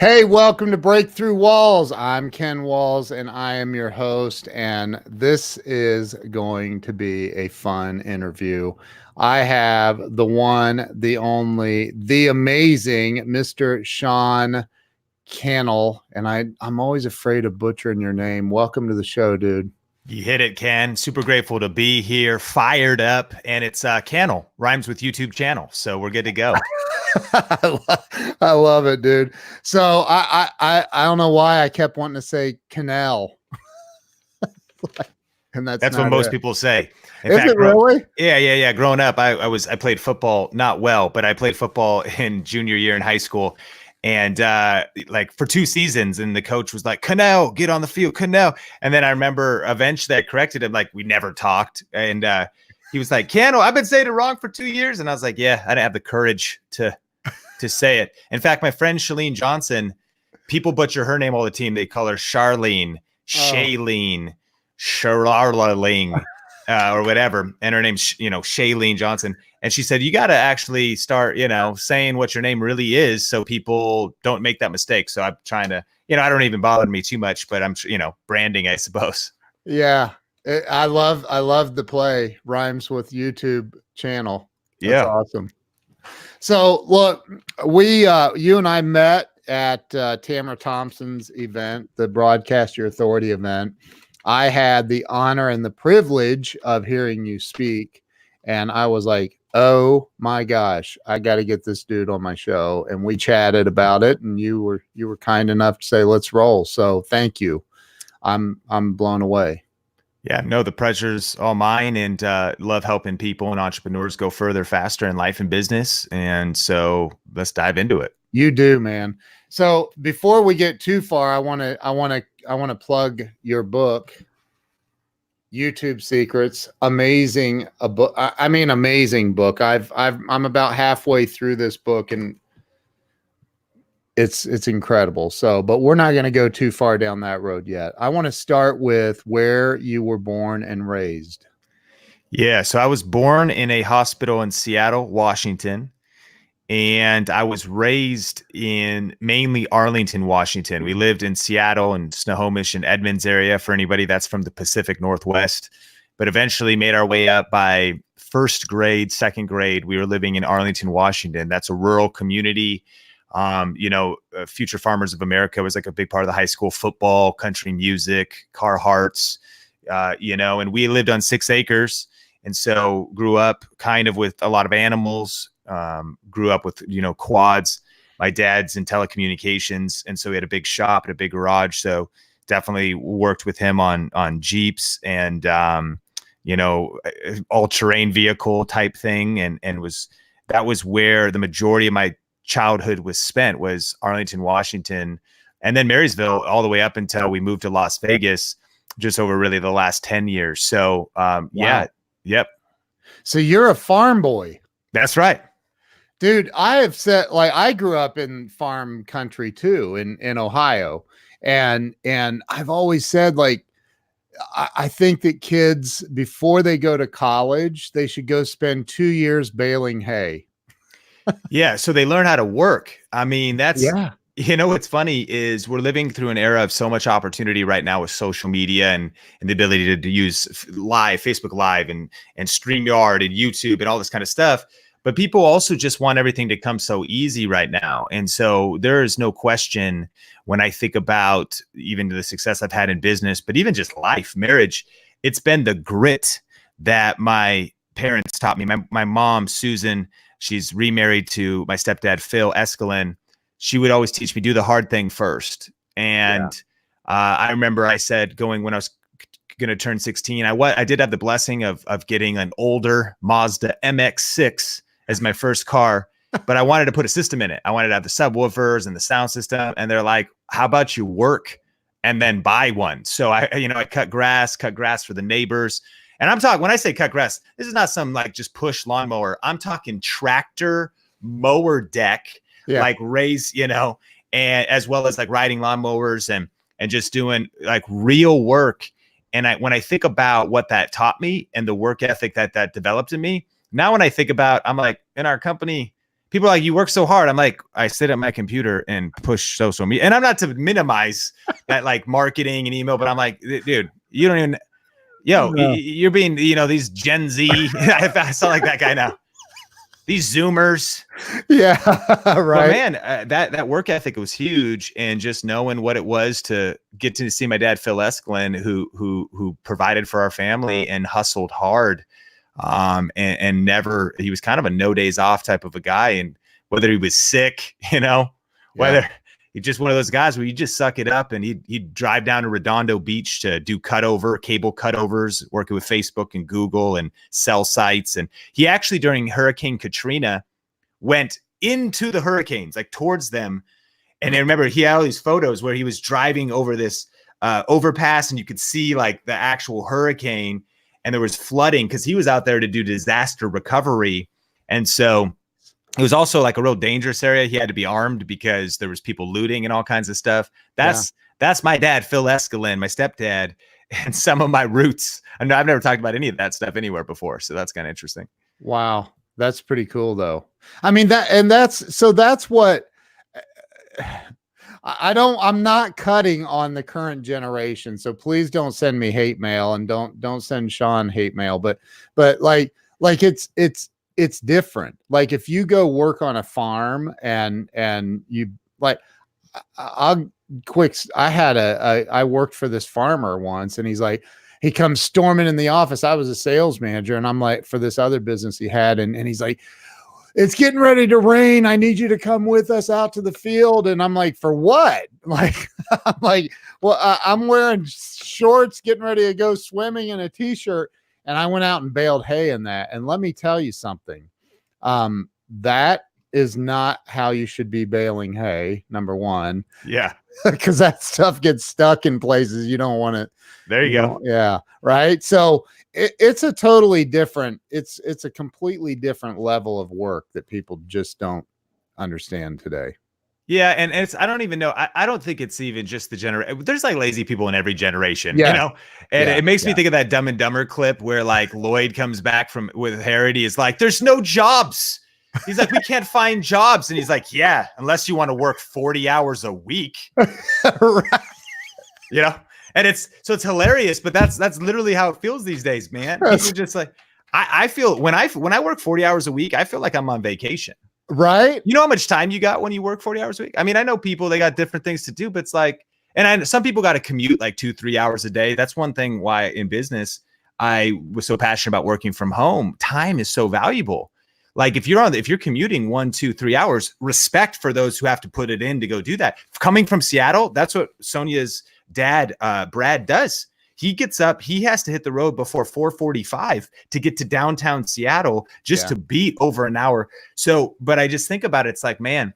Hey, welcome to Breakthrough Walls. I'm Ken Walls and I am your host. And this is going to be a fun interview. I have the one, the only, the amazing Mr. Sean Cannell. And I, I'm always afraid of butchering your name. Welcome to the show, dude. You hit it, Ken. Super grateful to be here, fired up. And it's uh, Cannell, rhymes with YouTube channel. So we're good to go. I, love, it, dude. So I, I I don't know why I kept wanting to say canal. and that's that's what most it. people say. In Is fact, it really? Yeah, yeah, yeah. Growing up, I, I was I played football not well, but I played football in junior year in high school, and uh, like for two seasons, and the coach was like, "Canal, get on the field, Canal." And then I remember eventually I corrected him, like we never talked, and uh, he was like, Cannell, I've been saying it wrong for two years. And I was like, yeah, I didn't have the courage to to say it. In fact, my friend Chalene Johnson, people butcher her name all the time. They call her Charlene, oh. Shailene, Charlaling, uh, or whatever. And her name's, you know, Chalene Johnson. And she said, you got to actually start, you know, saying what your name really is so people don't make that mistake. So I'm trying to, you know, I don't even bother me too much, but I'm, you know, branding, I suppose. Yeah. I love I love the play rhymes with YouTube channel. That's yeah, awesome. So look, we uh, you and I met at uh, Tamara Thompson's event, the Broadcast Your Authority event. I had the honor and the privilege of hearing you speak, and I was like, "Oh my gosh, I got to get this dude on my show." And we chatted about it, and you were you were kind enough to say, "Let's roll." So thank you. I'm I'm blown away. Yeah, no, the pressure's all mine and uh, love helping people and entrepreneurs go further faster in life and business. And so let's dive into it. You do, man. So before we get too far, I want to, I want to, I want to plug your book, YouTube Secrets. Amazing, a book. I mean, amazing book. I've, I've, I'm about halfway through this book and it's it's incredible. So, but we're not going to go too far down that road yet. I want to start with where you were born and raised. Yeah, so I was born in a hospital in Seattle, Washington, and I was raised in mainly Arlington, Washington. We lived in Seattle and Snohomish and Edmonds area for anybody that's from the Pacific Northwest, but eventually made our way up by first grade, second grade. We were living in Arlington, Washington. That's a rural community um, you know, uh, Future Farmers of America was like a big part of the high school football, country music, Carhartts, uh, you know, and we lived on six acres. And so grew up kind of with a lot of animals, um, grew up with, you know, quads. My dad's in telecommunications. And so we had a big shop and a big garage. So definitely worked with him on, on Jeeps and, um, you know, all terrain vehicle type thing. And, and was, that was where the majority of my childhood was spent was Arlington, Washington, and then Marysville all the way up until we moved to Las Vegas just over really the last 10 years. So, um, wow. yeah, yep. So you're a farm boy. That's right. Dude, I have said like I grew up in farm country too in in Ohio. And and I've always said like I, I think that kids before they go to college, they should go spend two years baling hay yeah, so they learn how to work. I mean, that's yeah. You know what's funny is we're living through an era of so much opportunity right now with social media and and the ability to, to use live, Facebook Live and and StreamYard and YouTube and all this kind of stuff. But people also just want everything to come so easy right now. And so there is no question when I think about even the success I've had in business, but even just life, marriage, it's been the grit that my parents taught me. My, my mom, Susan, She's remarried to my stepdad, Phil Eskelin. She would always teach me do the hard thing first. And yeah. uh, I remember I said going when I was going to turn 16, I what I did have the blessing of of getting an older Mazda MX-6 as my first car, but I wanted to put a system in it. I wanted to have the subwoofers and the sound system. And they're like, "How about you work and then buy one. So I, you know, I cut grass, cut grass for the neighbors. And I'm talking when I say cut grass, this is not some like just push lawnmower. I'm talking tractor mower deck, Yeah. like raise, you know, and as well as like riding lawnmowers and and just doing like real work. And I when I think about what that taught me and the work ethic that that developed in me, now when I think about, I'm like in our company, people are like you work so hard. I'm like I sit at my computer and push social media, and I'm not to minimize that like marketing and email, but I'm like, dude, you don't even. Yo, No. you're being, you know, these Gen Z. I sound like that guy now. These Zoomers, yeah, but right. man, uh, that that work ethic was huge, and just knowing what it was to get to see my dad Phil Eskelin, who who who provided for our family and hustled hard, um, and, and never he was kind of a no days off type of a guy, and whether he was sick, you know, whether he's just one of those guys where you just suck it up, and he'd he'd drive down to Redondo Beach to do cutover cable cutovers, working with Facebook and Google and cell sites, and he actually during Hurricane Katrina went into the hurricanes, like towards them. And I remember he had all these photos where he was driving over this uh, overpass and you could see like the actual hurricane and there was flooding because he was out there to do disaster recovery. And so it was also like a real dangerous area. He had to be armed because there was people looting and all kinds of stuff. That's that's my dad, Phil Eskelin, my stepdad, and some of my roots. I know I've never talked about any of that stuff anywhere before. So that's kind of interesting. Wow, that's pretty cool though. I mean that and that's so that's what I I don't I'm not cutting on the current generation. So please don't send me hate mail and don't don't send Sean hate mail, but but like like it's it's it's different. Like if you go work on a farm and and you like I'll quick I had a, a I worked for this farmer once and he's like he comes storming in the office. I was a sales manager and I'm like for this other business he had and, and he's like it's getting ready to rain. I need you to come with us out to the field. And I'm like, for what? Like, I'm like, well, uh, I'm wearing shorts, getting ready to go swimming in a t-shirt. And I went out and baled hay in that. And let me tell you something. Um, that is not how you should be baling hay. Number one, Yeah. because that stuff gets stuck in places you don't want it There you go. Yeah. Right. So it, it's a totally different, it's it's a completely different level of work that people just don't understand today. Yeah, and, and it's I don't even know. I, I don't think it's even just the generation. Eh, there's like lazy people in every generation, Yeah. you know. And Yeah, it makes me think of that Dumb and Dumber clip where like Lloyd comes back from with Harry. Is like, "There's no jobs." He's like, "We can't find jobs," and he's like, "Yeah, unless you want to work 40 hours a week." right. you know? And it's so it's hilarious but that's that's literally how it feels these days man. People just like I, I feel when i when i work 40 hours a week i feel like i'm on vacation. Right. you know how much time you got when you work 40 hours a week? I mean i know people they got different things to do but it's like and I, some people got to commute like two three hours a day. That's one thing why in business i was so passionate about working from home. Time is so valuable like if you're on if you're commuting one two three hours respect for those who have to put it in to go do that. Coming from seattle that's what sonia's dad uh brad does. He gets up he has to hit the road before 445 to get to downtown seattle just Yeah. to beat over an hour. So but i just think about it it's like man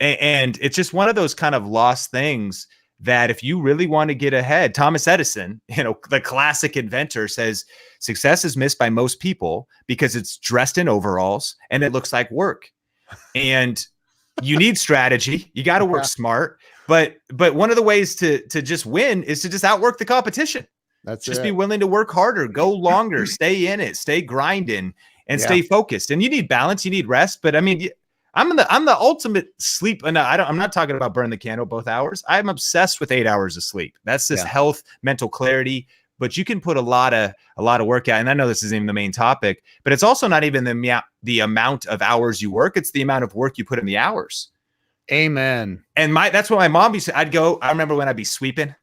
and it's just one of those kind of lost things that if you really want to get ahead thomas edison you know the classic inventor says success is missed by most people because it's dressed in overalls and it looks like work. And you need strategy. You got to work smart. But but one of the ways to to just win is to just outwork the competition. That's just it. be willing to work harder go longer stay in it stay grinding and Yeah. stay focused. And you need balance you need rest but i mean i'm in the i'm the ultimate sleep and i don't i'm not talking about burn the candle both hours i'm obsessed with eight hours of sleep that's just Yeah. health mental clarity but you can put a lot of a lot of work out and i know this isn't even the main topic but it's also not even the, the amount of hours you work it's the amount of work you put in the hours Amen. and my that's what my mom used to I'd go, I remember when I'd be sweeping.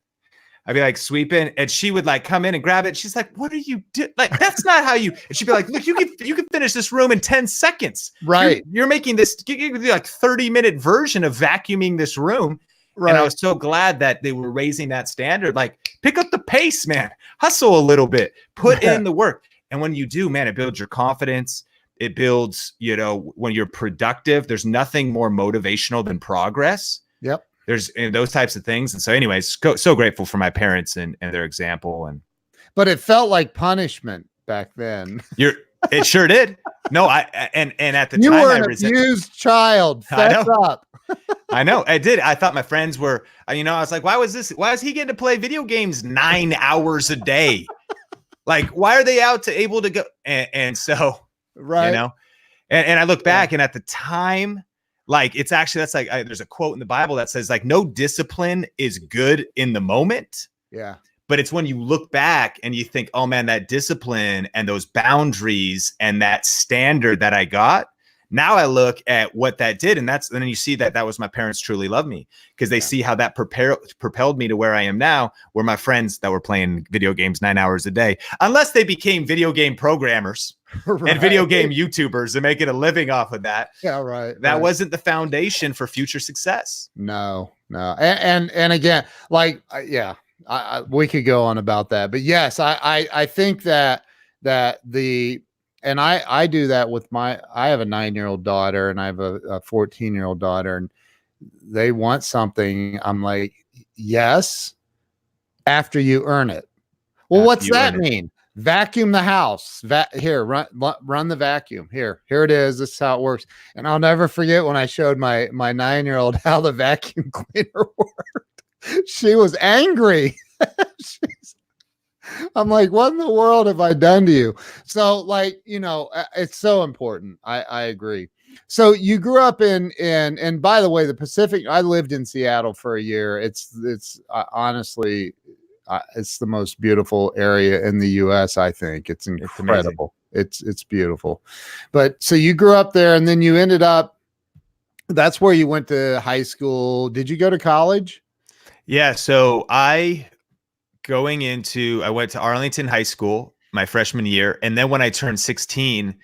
I'd be like sweeping, and she would like come in and grab it. She's like, "What are you doing? Like, that's not how you." And she'd be like, "Look, you can you can finish this room in ten seconds. You're- Right. You're, making this you could do like thirty minute version of vacuuming this room." Right. And I was so glad that they were raising that standard. Like, pick up the pace, man. Hustle a little bit. Put in the work. And when you do, man, it builds your confidence. It builds, you know, when you're productive. There's nothing more motivational than progress. Yep. There's and those types of things. And so, anyways, go, so grateful for my parents and, and their example. And But it felt like punishment back then. you're, it sure did. No, I and and at the you time were I an resent, abused child. I Fess up. I know I did. I thought my friends were, uh, you know, I was like, why was this? Why is he getting to play video games nine hours a day? Like, why are they out to able to go? And, and so, Right. you know, and, and I look back, and at the time, like, it's actually that's like I, there's a quote in the Bible that says like, no discipline is good in the moment, yeah. but it's when you look back and you think, oh man, that discipline and those boundaries and that standard that I got. Now I look at what that did, and that's and then you see that that was my parents truly love me because they Yeah. see how that prepare, propelled me to where I am now, where my friends that were playing video games nine hours a day, unless they became video game programmers and video game YouTubers and making a living off of that, Yeah, right. that right. wasn't the foundation for future success. No, no, and and, and again, like yeah, I, I, we could go on about that, but yes, I, I I think that that the and I I do that with my I have a nine year old daughter and I have a fourteen year old daughter, and they want something. I'm like, yes, after you earn it. Well, After what's that mean? Vacuum the house. Va- here, run run the vacuum. Here, here it is. This is how it works. And I'll never forget when I showed my my nine year old how the vacuum cleaner worked. She was angry. I'm like, what in the world have I done to you? So, like, you know, uh, it's so important. I I agree. So you grew up in in and by the way, the Pacific. I lived in Seattle for a year. It's it's uh, honestly, uh, it's the most beautiful area in the U.S. I think it's incredible. It's it's beautiful. But so you grew up there, and then you ended up. That's where you went to high school. Did you go to college? Yeah. So I going into I went to Arlington High School my freshman year, and then when I turned 16,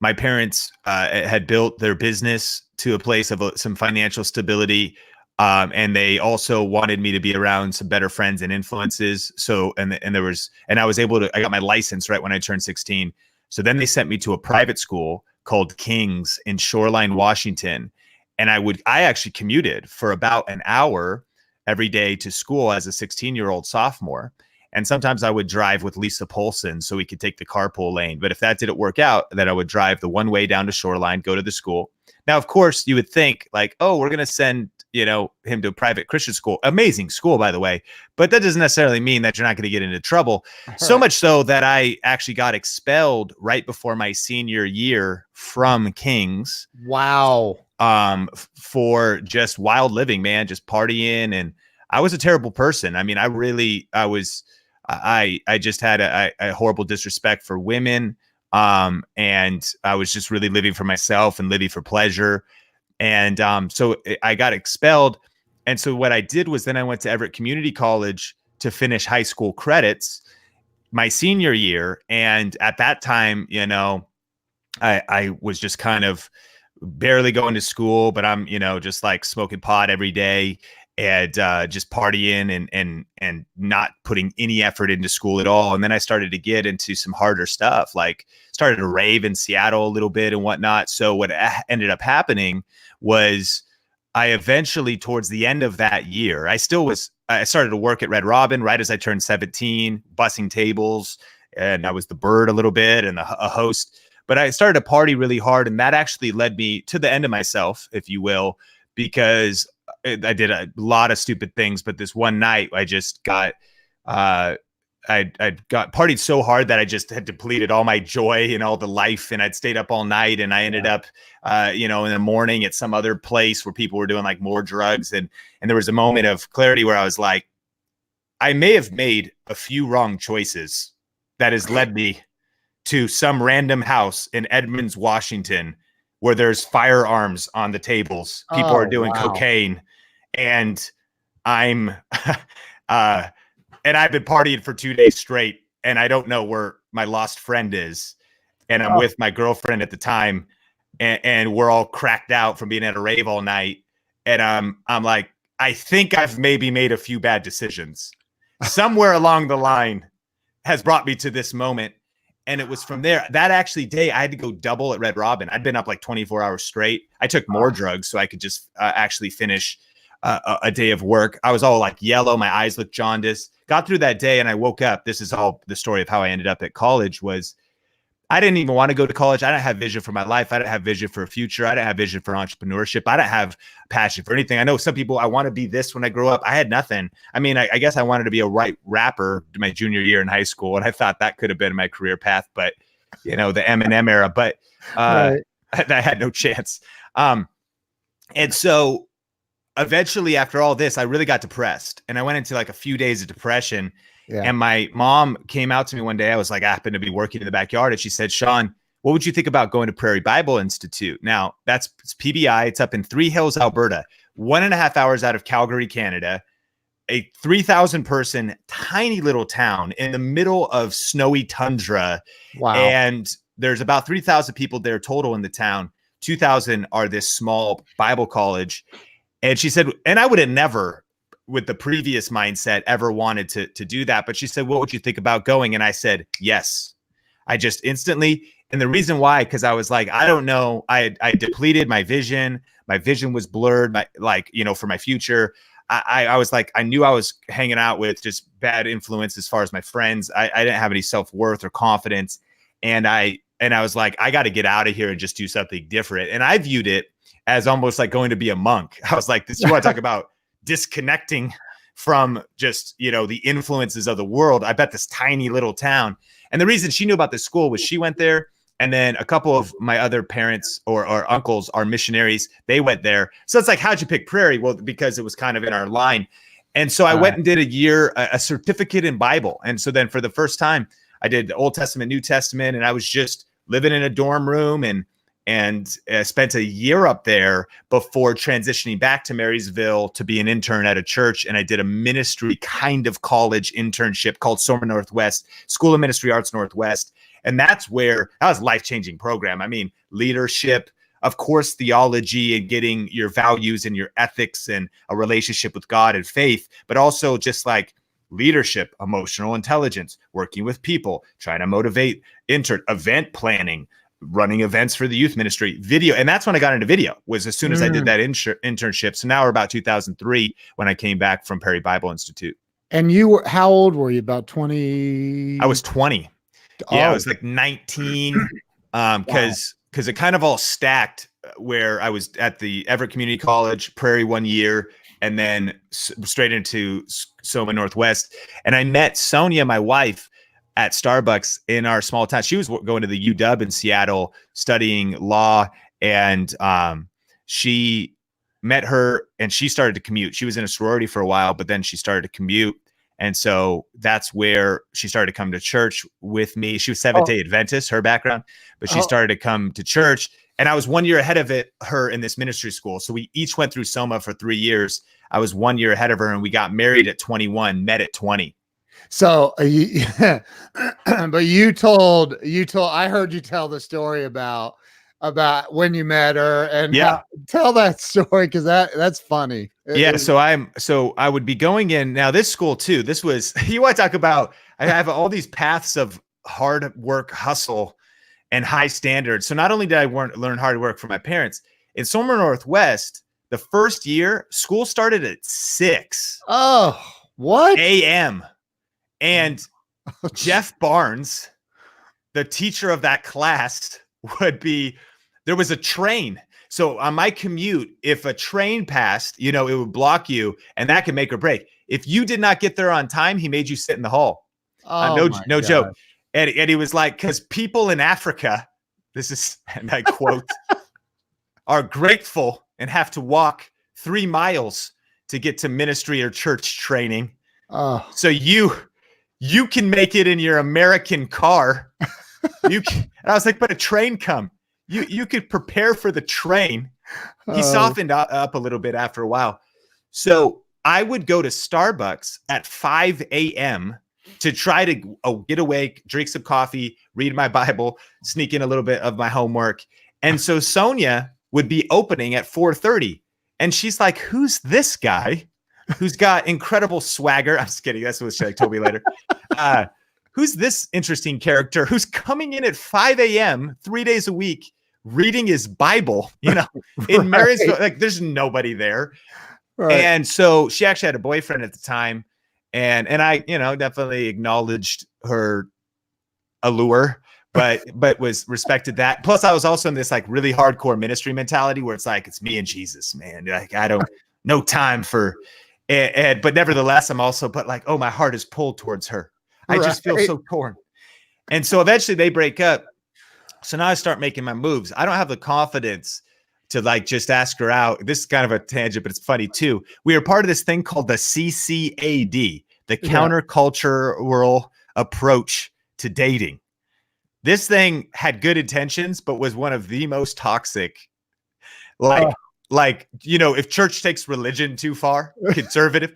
my parents uh, had built their business to a place of uh, some financial stability. Um, and they also wanted me to be around some better friends and influences. So, and and there was, and I was able to, I got my license right when I turned 16. So then they sent me to a private school called King's in Shoreline, Washington. And I would, I actually commuted for about an hour every day to school as a 16 year old sophomore. And sometimes I would drive with Lisa Polson so we could take the carpool lane. But if that didn't work out, then I would drive the one way down to Shoreline, go to the school. Now, of course, you would think like, oh, we're going to send, you know, him to a private Christian school. Amazing school, by the way. But that doesn't necessarily mean that you're not going to get into trouble. So much so that I actually got expelled right before my senior year from King's Wow. um for just wild living man just partying and i was a terrible person i mean i really i was i i just had a, a horrible disrespect for women um and i was just really living for myself and living for pleasure and um so I- got expelled and so what i did was then i went to everett community college to finish high school credits my senior year and at that time you know i i was just kind of barely going to school, but I'm, you know, just like smoking pot every day and uh, just partying and and and not putting any effort into school at all. And then I started to get into some harder stuff, like started to rave in Seattle a little bit and whatnot. So what ended up happening was I eventually, towards the end of that year, I still was. I started to work at Red Robin right as I turned 17, bussing tables, and I was the bird a little bit and a, a host but I started to party really hard, and that actually led me to the end of myself, if you will, because I did a lot of stupid things. But this one night, I just got, uh, I I got partied so hard that I just had depleted all my joy and all the life, and I'd stayed up all night, and I ended up, uh, you know, in the morning at some other place where people were doing like more drugs, and and there was a moment of clarity where I was like, I may have made a few wrong choices that has led me to some random house in Edmonds, Washington, where there's firearms on the tables. People are Oh, doing wow. cocaine, and I'm, uh, and I've been partying for two days straight, and I don't know where my lost friend is, and I'm Oh. with my girlfriend at the time, and, and we're all cracked out from being at a rave all night, and I'm I'm like, I think I've maybe made a few bad decisions. Somewhere along the line has brought me to this moment and it was from there that actually day i had to go double at red robin i'd been up like 24 hours straight i took more drugs so i could just uh, actually finish uh, a, a day of work. I was all like yellow, my eyes looked jaundiced. Got through that day, and I woke up. This is all the story of how I ended up at college. Was I didn't even want to go to college. I didn't have vision for my life. I didn't have vision for a future. I didn't have vision for entrepreneurship. I didn't have passion for anything. I know some people, I want to be this when I grow up. I had nothing. I mean, I, I guess I wanted to be a right rapper my junior year in high school. And I thought that could have been my career path, but you know, the Eminem era, but uh, right. I, I, had no chance. Um, and so eventually after all this, I really got depressed and I went into like a few days of depression yeah. And my mom came out to me one day. I was like, I happened to be working in the backyard, and she said, "Sean, what would you think about going to Prairie Bible Institute?" Now that's it's PBI. It's up in Three Hills, Alberta, one and a half hours out of Calgary, Canada. A 3,000 person tiny little town in the middle of snowy tundra. Wow. And there's about 3,000 people there total in the town. 2,000 are this small Bible college. And she said, and I would have never with the previous mindset ever wanted to to do that but she said what would you think about going? And i said yes. I just instantly and the reason why because i was like i don't know. I i depleted my vision. My vision was blurred my like you know for my future. I, I was like, I knew I was hanging out with just bad influence as far as my friends. I, I didn't have any self worth or confidence, and I and I was like, I got to get out of here and just do something different. And I viewed it as almost like going to be a monk. I was like, this you want to talk about disconnecting from just you know the influences of the world. I bet this tiny little town. And the reason she knew about this school was she went there and then a couple of my other parents or, or uncles are missionaries. They went there. So it's like how'd you pick prairie? Well because it was kind of in our line. And so i went and did a year a, a certificate in bible. And so then for the first time i did the old testament new testament and i was just living in a dorm room and and uh, spent a year up there before transitioning back to Marysville to be an intern at a church. And I did a ministry kind of college internship called Soma Northwest School of Ministry Arts Northwest. And that's where that was life changing program. I mean, leadership, of course, theology and getting your values and your ethics and a relationship with God and faith, but also just like leadership, emotional intelligence, working with people, trying to motivate, inter event planning, running events for the youth ministry video and that's when i got into video was as soon as mm. i did mm. that internship so now we're about 2003 when i came back from prairie bible institute and you were how old were you about 20 i was 20 oh. yeah i was like 19 um because wow. because it kind of all stacked uh, where i was at the everett community college prairie one year and then s- straight into soma northwest and i met sonia my wife at Starbucks in our small town. She was going to the UW in Seattle studying law, and um, she met her and she started to commute. She was in a sorority for a while, but then she started to commute. And so that's where she started to come to church with me. She was Seventh day oh. Adventist, her background, but she oh. started to come to church. And I was one year ahead of it, her in this ministry school. So we each went through Soma for three years. I was one year ahead of her, and we got married at 21, met at 20. So, uh, you, but you told you told I heard you tell the story about about when you met her and yeah. how, tell that story because that that's funny. Yeah so i'm so i would be going in now this school too this was you want to talk about i have all these paths of hard work hustle and high standards. So not only did i learn hard work from my parents in Soma Northwest the first year school started at 6 oh what? Am and Jeff Barnes, the teacher of that class, would be there was a train. So on my commute, if a train passed, you know, it would block you and that could make or break. If you did not get there on time, he made you sit in the hall. Oh, uh, no, no God. joke. And, and he was like, because people in Africa, this is, and I quote, are grateful and have to walk three miles to get to ministry or church training. Oh. So you you can make it in your American car. You can, and I was like, but a train come. You you could prepare for the train. He oh. softened up a little bit after a while. So I would go to Starbucks at 5 a.m. to try to oh, get awake, drink some coffee, read my Bible, sneak in a little bit of my homework. And so Sonia would be opening at 4:30. And she's like, Who's this guy? Who's got incredible swagger. I'm just kidding. That's what she told me later. Uh, who's this interesting character who's coming in at 5 a.m. three days a week reading his Bible? You know, in right. Marysville, like there's nobody there. Right. And so she actually had a boyfriend at the time. And and I, you know, definitely acknowledged her allure, but but was respected that. Plus, I was also in this like really hardcore ministry mentality where it's like it's me and Jesus, man. Like I don't no time for and, and but nevertheless, I'm also but like, oh, my heart is pulled towards her. I just feel so torn. And so eventually they break up. So now I start making my moves. I don't have the confidence to like just ask her out. This is kind of a tangent, but it's funny too. We are part of this thing called the CCAD, the countercultural approach to dating. This thing had good intentions, but was one of the most toxic. Like, Oh. Like you know, if church takes religion too far, conservative.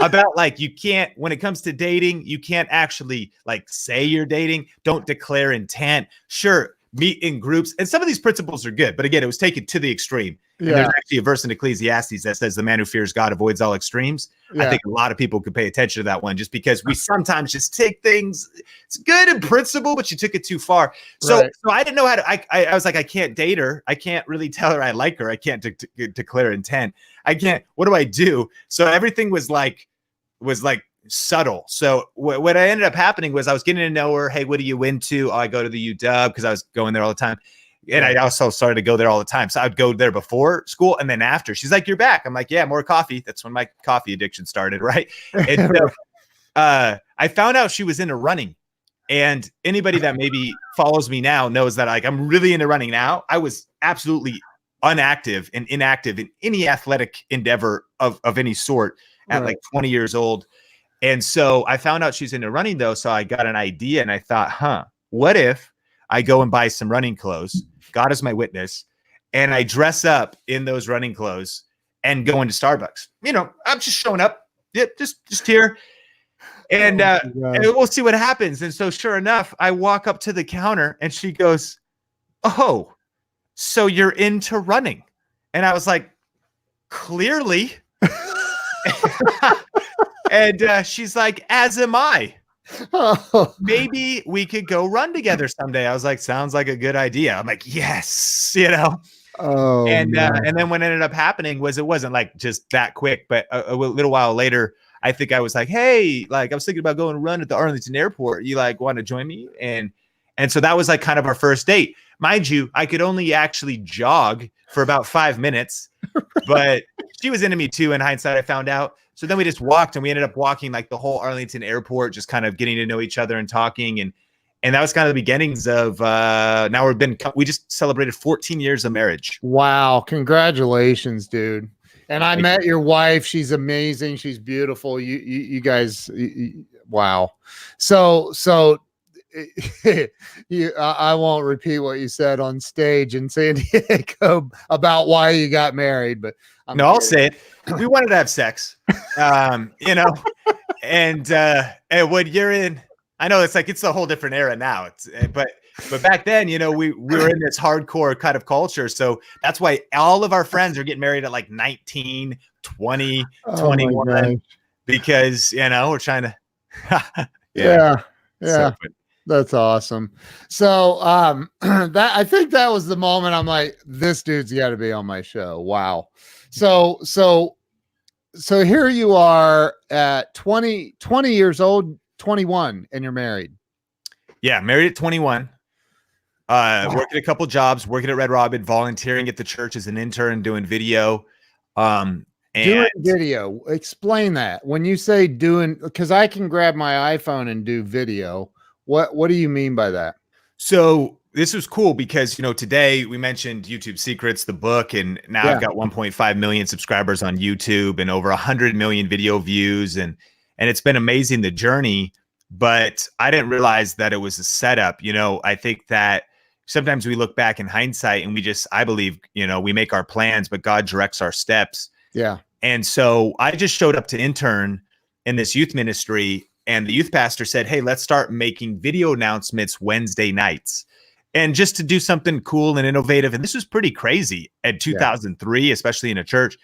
about like you can't when it comes to dating you can't actually like say you're dating don't declare intent sure meet in groups and some of these principles are good but again it was taken to the extreme. And yeah, there's actually a verse in ecclesiastes that says the man who fears god avoids all extremes. I think a lot of people could pay attention to that one just because we sometimes just take things it's good in principle but you took it too far. So Right. so i didn't know how to I, I i was like i can't date her. I can't really tell her i like her. I can't de- de- declare intent. I can't what do i do? So everything was like was like subtle so wh- what i ended up happening was i was getting to know her hey what are you into oh, i go to the uw because i was going there all the time and I also started to go there all the time. So I'd go there before school and then after. She's like, "You're back." I'm like, "Yeah, more coffee." That's when my coffee addiction started, right? And so, uh, I found out she was into running, and anybody that maybe follows me now knows that like I'm really into running now. I was absolutely unactive and inactive in any athletic endeavor of of any sort at Right. like 20 years old. And so I found out she's into running though. So I got an idea and I thought, huh, what if I go and buy some running clothes? God is my witness. And I dress up in those running clothes and go into Starbucks. You know, I'm just showing up. Yeah, just just here. And Oh uh and we'll see what happens. And so sure enough, I walk up to the counter and she goes, Oh, so you're into running. And I was like, clearly. and uh, she's like, as am I. Oh, Maybe we could go run together someday. I was like, sounds like a good idea. I'm like, yes, you know. oh, and uh, and then what ended up happening was it wasn't like just that quick, but a, a little while later, I think I was like, hey, like I was thinking about going to run at the Arlington airport. You like want to join me? And and so that was like kind of our first date. Mind you, I could only actually jog for about five minutes, but she was into me too. In hindsight, I found out. So then we just walked and we ended up walking like the whole Arlington airport, just kind of getting to know each other and talking. And and that was kind of the beginnings of uh now we've been we just celebrated 14 years of marriage. wow, congratulations, dude. And I Thank met your wife. She's amazing. She's beautiful. You, you, you guys, y- y- wow. So, so you, I, I won't repeat what you said on stage in San Diego about why you got married, but I'm no, I'll say it. We wanted to have sex. Um, you know, and uh and when you're in I know it's like it's a whole different era now. It's uh, but but back then, you know, we we were in this hardcore kind of culture. So that's why all of our friends are getting married at like 19, 20 Oh 21. because, you know, we're trying to Yeah. Yeah. So, but- That's awesome. So um that I think that was the moment I'm like, this dude's got to be on my show. Wow. So so so here you are at 20 20 years old, 21, and you're married. yeah, married at 21. Uh, Wow. working a couple jobs, working at Red Robin, volunteering at the church as an intern, doing video. Um, and doing video. Explain that. When you say doing because I can grab my iPhone and do video. What what do you mean by that? So this was cool because you know today we mentioned YouTube Secrets, the book, and now Yeah. I've got 1.5 million subscribers on YouTube and over 100 million video views, and and it's been amazing the journey. But I didn't realize that it was a setup. You know, I think that sometimes we look back in hindsight and we just, I believe, you know, we make our plans, but God directs our steps. Yeah. And so I just showed up to intern in this youth ministry, and the youth pastor said, Hey, let's start making video announcements Wednesday nights. And just to do something cool and innovative. And this was pretty crazy at 2003, especially in a church.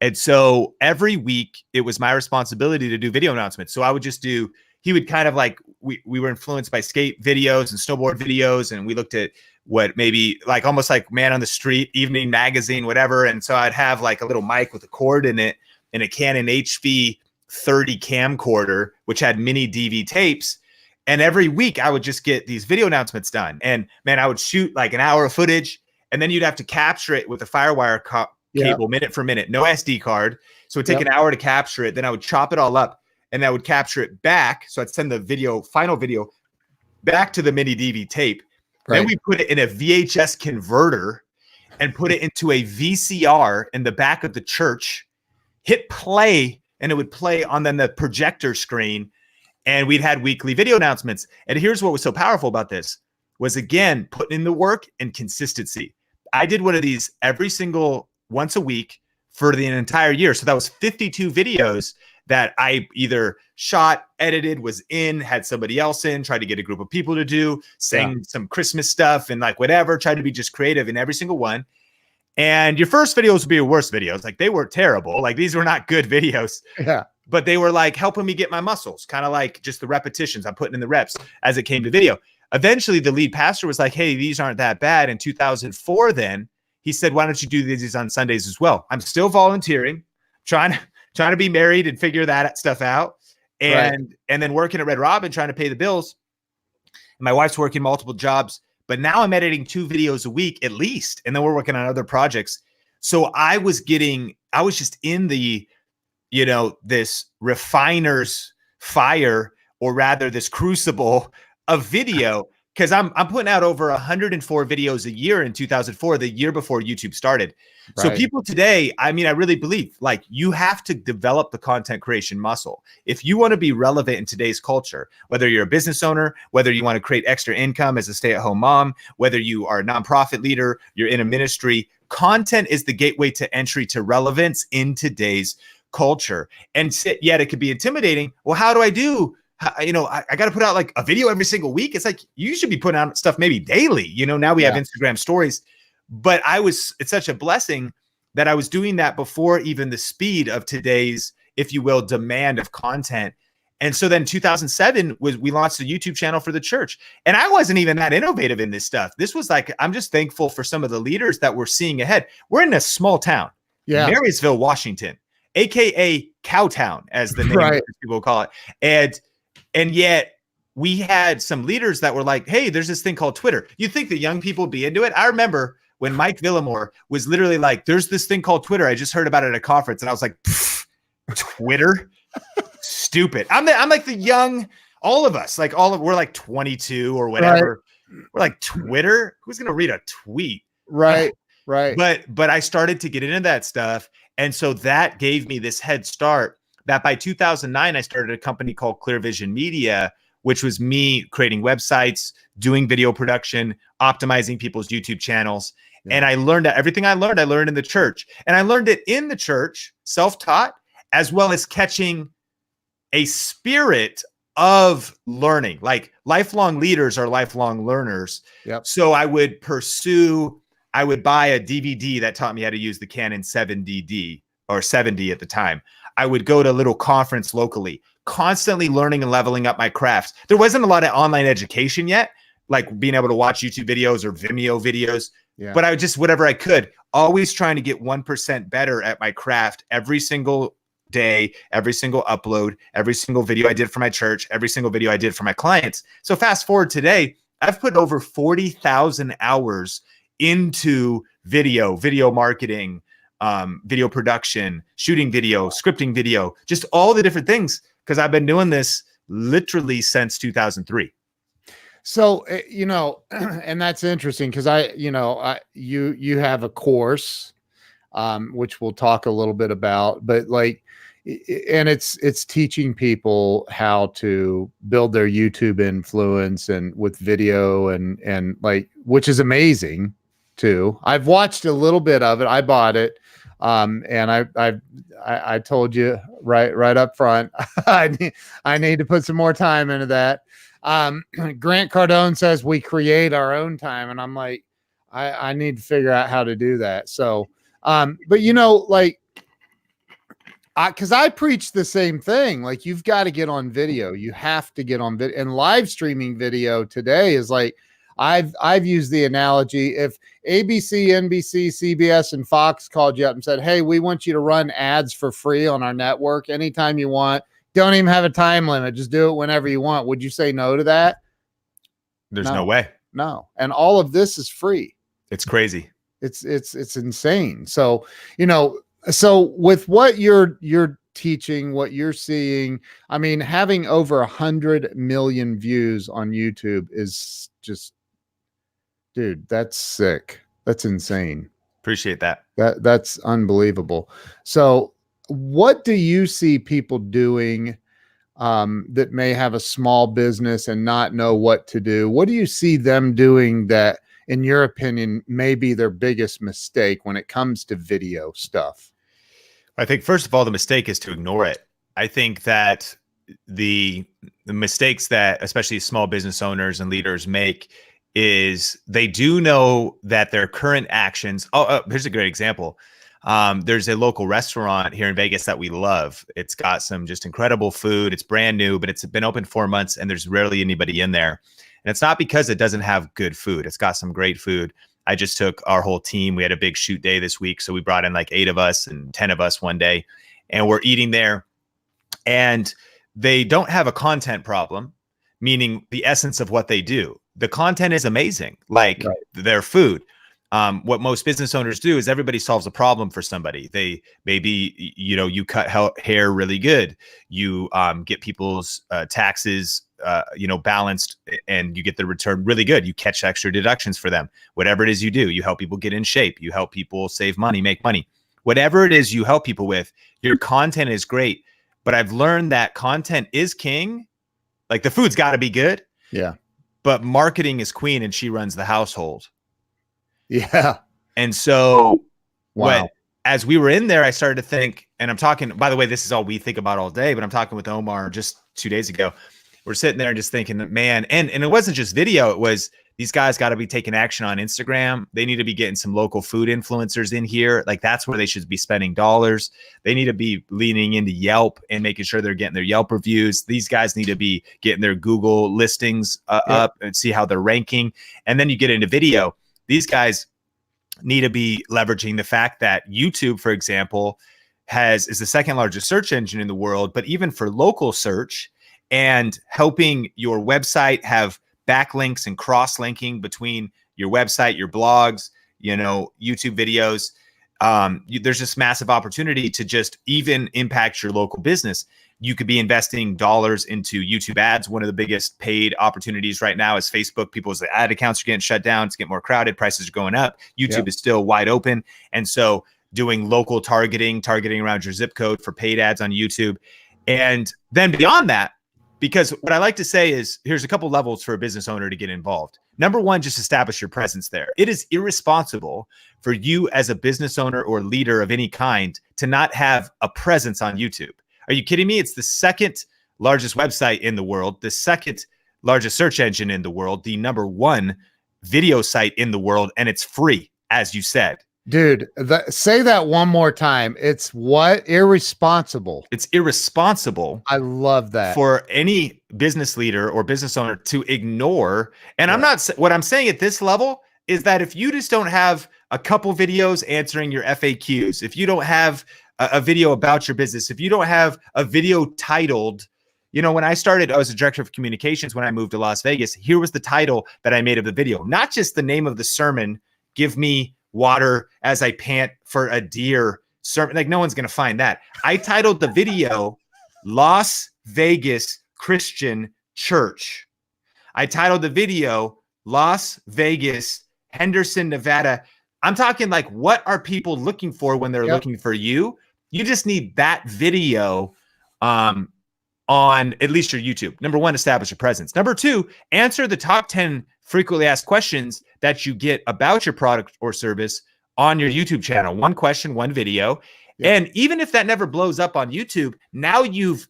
And so every week it was my responsibility to do video announcements. So I would just do, he would kind of like, we, we were influenced by skate videos and snowboard videos. And we looked at what maybe like almost like man on the street, evening magazine, whatever. And so I'd have like a little mic with a cord in it. and a Canon HV 30 camcorder, which had mini DV tapes. And every week I would just get these video announcements done. And man, I would shoot like an hour of footage and then you'd have to capture it with a Firewire co- Yeah. cable minute for minute, no SD card. So it'd take Yep. an hour to capture it. Then I would chop it all up and I would capture it back. So I'd send the video, final video back to the mini DV tape. Then we put it in a VHS converter and put it into a VCR in the back of the church, hit play, and it would play on then the projector screen. And we'd had weekly video announcements. And here's what was so powerful about this was again putting in the work and consistency. I did one of these every single once a week for the entire year. So that was 52 videos that I either shot, edited, was in, had somebody else in, tried to get a group of people to do, sang some Christmas stuff and like whatever, tried to be just creative in every single one. And your first videos would be your worst videos. Like they were terrible. Like these were not good videos, Yeah. but they were like helping me get my muscles, kind of like just the repetitions I'm putting in the reps as it came to video. Eventually, the lead pastor was like, Hey, these aren't that bad. In 2004, then he said, Why don't you do these on Sundays as well? I'm still volunteering, trying to trying to be married and figure that stuff out. And and then working at Red Robin trying to pay the bills. And my wife's working multiple jobs, but now I'm editing two videos a week at least. And then we're working on other projects. So I was getting, I was just in the, you know, this refiner's fire, or rather this crucible of video. Cause I'm I'm putting out over 104 videos a year in 2004, the year before YouTube started. So people today, I mean, I really believe like you have to develop the content creation muscle. If you want to be relevant in today's culture, whether you're a business owner, whether you want to create extra income as a stay-at-home mom, whether you are a nonprofit leader, you're in a ministry, content is the gateway to entry to relevance in today's culture. And yet it could be intimidating. Well, how do I do? You know, I, I got to put out like a video every single week. It's like you should be putting out stuff maybe daily. You know, now we have Instagram stories but I was it's such a blessing that I was doing that before even the speed of today's, if you will, demand of content. And so then 2007 was we launched a YouTube channel for the church. And I wasn't even that innovative in this stuff. This was like I'm just thankful for some of the leaders that were seeing ahead. We're in a small town, Yeah. Marysville, Washington, aka Cowtown, as the name Right. people call it. And and yet we had some leaders that were like, hey, there's this thing called Twitter. You think the young people be into it? I remember when Mike Villamore was literally like, there's this thing called Twitter. I just heard about it at a conference. And I was like, Twitter? Stupid. I'm the, I'm like the young, all of us, like all of we're like 22 or whatever. We're like Twitter. Who's gonna read a tweet? Right. Right. but but I started to get into that stuff, and so that gave me this head start. That by 2009, I started a company called Clear Vision Media, which was me creating websites, doing video production, optimizing people's YouTube channels. Yeah. And I learned everything I learned, I learned in the church, and I learned it in the church, self-taught, as well as catching a spirit of learning. Like lifelong leaders are lifelong learners. Yep. So I would pursue I would buy a DVD that taught me how to use the Canon 7D or 70D at the time. I would go to a little conference locally, constantly learning and leveling up my crafts. There wasn't a lot of online education yet, like being able to watch YouTube videos or Vimeo videos, yeah. but I would just whatever I could, always trying to get 1% better at my craft every single day, every single upload, every single video I did for my church, every single video I did for my clients. So fast forward today, I've put over 40,000 hours into video, video marketing, um, video production, shooting video, scripting video, just all the different things because I've been doing this literally since 2003. So eh, you know, and that's interesting because I, you know, I you you have a course, um, which we'll talk a little bit about, but like, and it's it's teaching people how to build their YouTube influence and with video and and like, which is amazing too. I've watched a little bit of it. I bought it. Um, and I, I, I, told you right, right up front, I need, I need to put some more time into that. Um, Grant Cardone says we create our own time, and I'm like, I, I need to figure out how to do that. So, um, but you know, like, I because I preach the same thing. Like, you've got to get on video. You have to get on video, and live streaming video today is like, I've I've used the analogy if ABC, NBC, CBS, and Fox called you up and said, "Hey, we want you to run ads for free on our network anytime you want. Don't even have a time limit. Just do it whenever you want." Would you say no to that? There's No. no way. No. And all of this is free. It's crazy. It's it's it's insane. So, you know, so with what you're you're teaching, what you're seeing, I mean, having over a hundred million views on YouTube is just dude, that's sick. That's insane. Appreciate that. That that's unbelievable. So, what do you see people doing um, that may have a small business and not know what to do? What do you see them doing that, in your opinion, may be their biggest mistake when it comes to video stuff? I think first of all, the mistake is to ignore it. I think that the the mistakes that especially small business owners and leaders make is they do know that their current actions. Oh, oh here's a great example. Um, there's a local restaurant here in Vegas that we love. It's got some just incredible food. It's brand new, but it's been open four months and there's rarely anybody in there. And it's not because it doesn't have good food. It's got some great food. I just took our whole team. We had a big shoot day this week. So we brought in like eight of us and 10 of us one day, and we're eating there. And they don't have a content problem, meaning the essence of what they do. The content is amazing, like Right. their food. Um, what most business owners do is everybody solves a problem for somebody. They maybe you know you cut hair really good, you um, get people's uh, taxes uh, you know balanced, and you get the return really good. You catch extra deductions for them. Whatever it is you do, you help people get in shape. You help people save money, make money. Whatever it is you help people with, your content is great. But I've learned that content is king. Like the food's got to be good, Yeah. But marketing is queen, and she runs the household. Yeah. And so oh, Wow. what as we were in there, I started to think, and I'm talking, by the way, this is all we think about all day, but I'm talking with Omar just two days ago. We're sitting there and just thinking man, and and it wasn't just video, it was these guys got to be taking action on Instagram. They need to be getting some local food influencers in here. Like that's where they should be spending dollars. They need to be leaning into Yelp and making sure they're getting their Yelp reviews. These guys need to be getting their Google listings uh, up and see how they're ranking. And then you get into video. These guys need to be leveraging the fact that YouTube, for example, has is the second largest search engine in the world, but even for local search and helping your website have backlinks and cross-linking between your website, your blogs, you know, YouTube videos. Um, you, there's this massive opportunity to just even impact your local business. You could be investing dollars into YouTube ads. One of the biggest paid opportunities right now is Facebook. People's ad accounts are getting shut down. It's getting more crowded. Prices are going up. YouTube Yep. is still wide open. And so doing local targeting, targeting around your zip code for paid ads on YouTube. And then beyond that, because what I like to say is here's a couple levels for a business owner to get involved. Number one, just establish your presence there. It is irresponsible for you as a business owner or leader of any kind to not have a presence on YouTube. Are you kidding me? It's the second largest website in the world, the second largest search engine in the world, the number one video site in the world, and it's free, as you said. Dude, that, say that one more time. It's what? Irresponsible. It's irresponsible I love that. for any business leader or business owner to ignore. And I'm not what I'm saying at this level is that if you just don't have a couple videos answering your FAQs, if you don't have a, a video about your business, if you don't have a video titled, you know, when I started, I was a director of communications when I moved to Las Vegas. Here was the title that I made of the video, not just the name of the sermon, give me water as I pant for a deer sermon. Like, no one's going to find that. I titled the video Las Vegas Christian Church. I titled the video Las Vegas, Henderson, Nevada. I'm talking like, what are people looking for when they're Yep. looking for you? You just need that video um, on at least your YouTube. Number one, establish a presence. Number two, answer the top 10 frequently asked questions that you get about your product or service on your YouTube channel. One question, one video. Yeah. And even if that never blows up on YouTube, now you've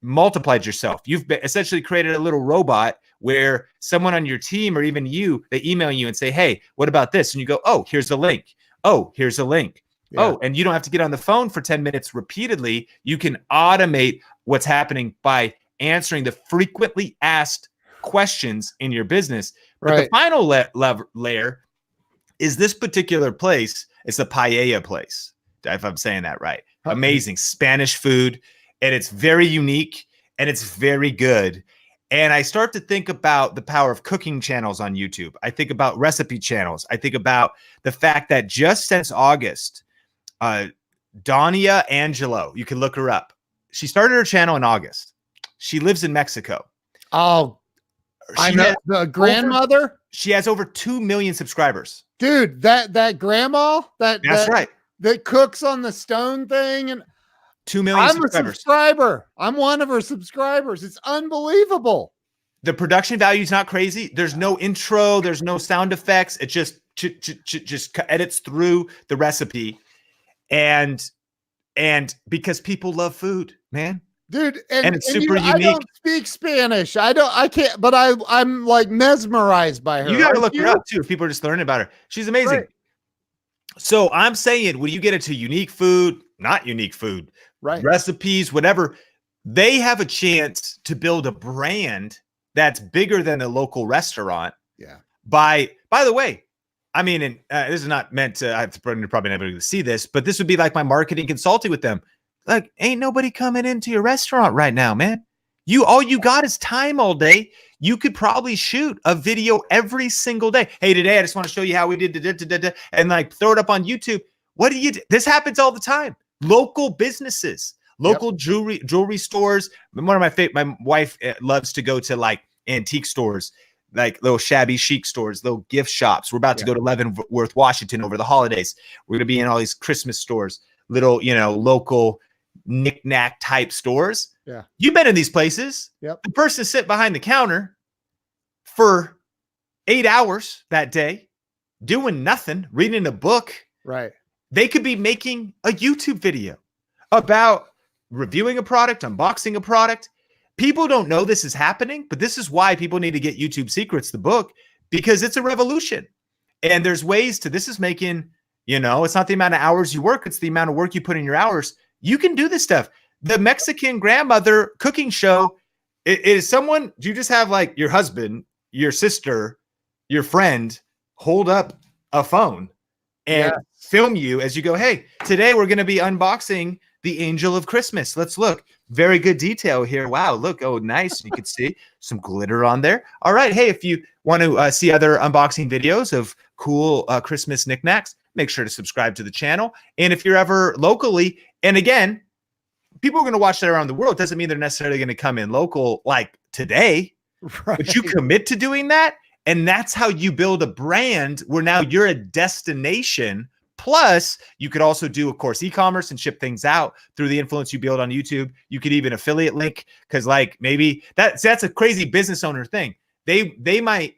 multiplied yourself. You've essentially created a little robot where someone on your team or even you, they email you and say, Hey, what about this? And you go, Oh, here's a link. Oh, here's a link. Yeah. Oh, and you don't have to get on the phone for 10 minutes repeatedly. You can automate what's happening by answering the frequently asked questions in your business. But Right. the final la- lev- layer is this particular place. It's a paella place, if I'm saying that right. Huh. Amazing Spanish food, and it's very unique and it's very good. And I start to think about the power of cooking channels on YouTube. I think about recipe channels. I think about the fact that just since August, uh, Doña Angela, you can look her up. She started her channel in August. She lives in Mexico. Oh, I know the grandmother, she has over 2 million subscribers. dude. That that grandma that That's that, right. that cooks on the stone thing, and 2 million I'm a subscribers. subscriber. I'm one of her subscribers. It's unbelievable. the production value is not crazy. There's no intro, there's no sound effects. It just ch- ch- ch- just edits through the recipe, and and because people love food, man. Dude and, And it's you- super i unique. don't speak spanish i don't i can't but i i'm like mesmerized by her You got to Aren't look you? her up too. If people are just learning about her, she's amazing. Right. So I'm saying, when you get into unique food, not unique food, right recipes, whatever, they have a chance to build a brand that's bigger than a local restaurant. Yeah. By by the way, I mean, and uh, this is not meant to. I have to probably never to see this, but this would be like my marketing consulting with them. Like, ain't nobody coming into your restaurant right now, man. You all you got is time all day. You could probably shoot a video every single day. Hey, today I just want to show you how we did, da- da- da- da- da," and like throw it up on YouTube. What do you? do? This happens all the time. Local businesses, local jewelry jewelry stores. One of my favorite. My wife uh, loves to go to like antique stores, like little shabby chic stores, little gift shops. We're about to go to Leavenworth, Washington over the holidays. We're gonna be in all these Christmas stores, little you know local knick-knack type stores. Yeah. You've been in these places. Yep. The person sit behind the counter for eight hours that day, doing nothing, reading a book. right They could be making a YouTube video about reviewing a product, unboxing a product. People don't know this is happening, but this is why people need to get YouTube Secrets, the book, because it's a revolution. And there's ways to this is making, you know, it's not the amount of hours you work, it's the amount of work you put in your hours. You can do this stuff. The Mexican grandmother cooking show i- is someone, do you just have like your husband, your sister, your friend hold up a phone and film you as you go, Hey, today we're going to be unboxing the Angel of Christmas. Let's look. Very good detail here. Wow. Look. Oh, nice. You can see some glitter on there. All right. Hey, if you want to uh, see other unboxing videos of cool uh, Christmas knickknacks, make sure to subscribe to the channel. And if you're ever locally, and again, people are going to watch that around the world. Doesn't mean they're necessarily going to come in local like today, right but you commit to doing that. And that's how you build a brand where now you're a destination. Plus, you could also do, of course, e commerce and ship things out through the influence you build on YouTube. You could even affiliate link because, like, maybe that's that's a crazy business owner thing. They they might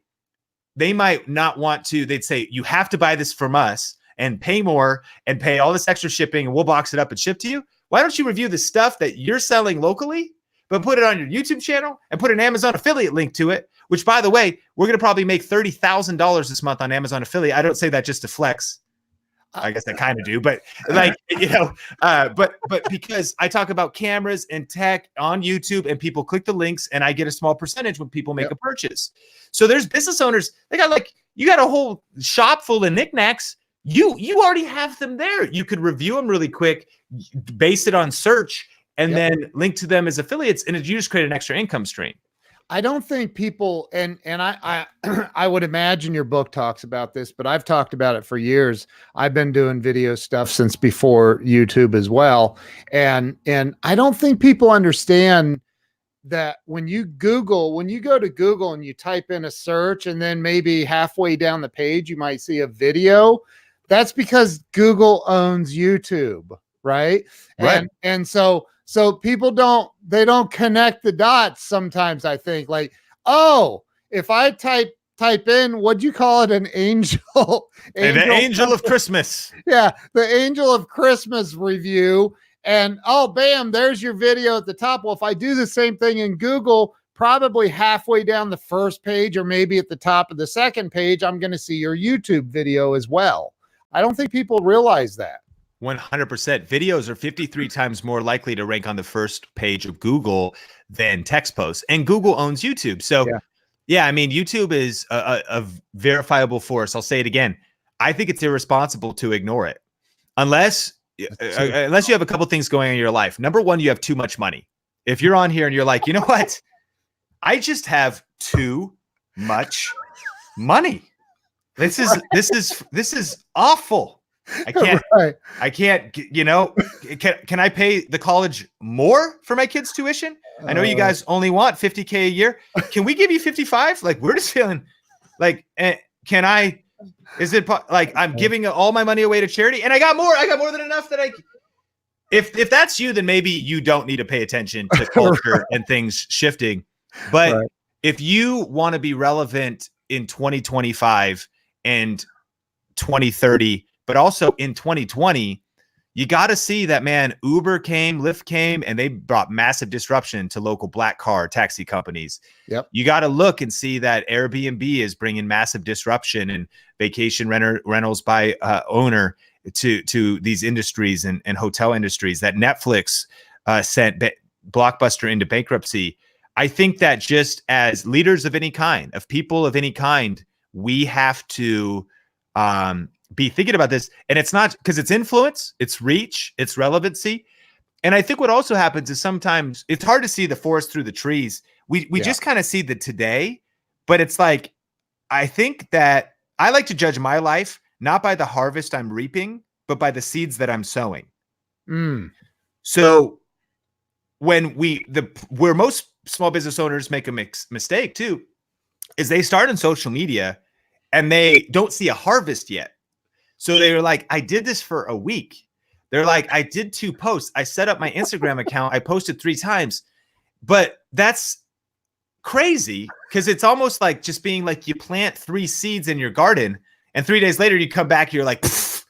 they might not want to. They'd say you have to buy this from us and pay more and pay all this extra shipping, and we'll box it up and ship to you. Why don't you review the stuff that you're selling locally, but put it on your YouTube channel and put an Amazon affiliate link to it? Which, by the way, we're going to probably make thirty thousand dollars this month on Amazon affiliate. I don't say that just to flex. I guess I kind of do, but like you know, uh, but but because I talk about cameras and tech on YouTube, and people click the links, and I get a small percentage when people make Yep. a purchase. So there's business owners. They got like you got a whole shop full of knickknacks. You you already have them there. You could review them really quick, base it on search, and Yep. then link to them as affiliates, and you just create an extra income stream. I don't think people and and I I I would imagine your book talks about this, but I've talked about it for years. I've been doing video stuff since before YouTube as well. And and I don't think people understand that when you Google, when you go to Google and you type in a search and then maybe halfway down the page you might see a video, that's because Google owns YouTube, right? Right. And and so so people don't they don't connect the dots sometimes i think like oh if i type type in what'd you call it an angel, And the angel of Christmas. yeah the angel of christmas review and oh bam there's your video at the top well if i do the same thing in google probably halfway down the first page or maybe at the top of the second page i'm going to see your youtube video as well i don't think people realize that 100% videos are 53 times more likely to rank on the first page of Google than text posts. And Google owns YouTube. So Yeah. Yeah, I mean, YouTube is a, a, a verifiable force. I'll say it again. I think it's irresponsible to ignore it, unless uh, uh, unless you have a couple things going on in your life. Number one, you have too much money. If you're on here and you're like, you know what, I just have too much money. This is this is this is awful. I can't. right. I can't. You know, can can I pay the college more for my kids' tuition? I know you Uh, guys only want 50k a year. Can we give you 55? Like we're just feeling like eh, can I is it like I'm giving all my money away to charity and I got more. I got more than enough that I if if that's you then maybe you don't need to pay attention to culture and things shifting. But Right. if you want to be relevant in 2025 and 2030 but also in 2020 you got to see that man uber came lyft came and they brought massive disruption to local black car taxi companies Yep. you got to look and see that airbnb is bringing massive disruption and vacation renter rentals by uh, owner to to these industries and, and hotel industries that netflix uh, sent ba- blockbuster into bankruptcy i think that just as leaders of any kind of people of any kind we have to um, be thinking about this. And it's not because it's influence, it's reach, it's relevancy. And I think what also happens is sometimes it's hard to see the forest through the trees. We we Yeah. just kind of see the today, but it's like I think that I like to judge my life not by the harvest I'm reaping, but by the seeds that I'm sowing. Mm, So when we the where most small business owners make a mix, mistake too is they start in social media and they don't see a harvest yet. So they're like, I did this for a week. They're like, I did two posts. I set up my Instagram account. I posted three times. But that's crazy because it's almost like just being like you plant three seeds in your garden and three days later you come back, you're like, "Pfft,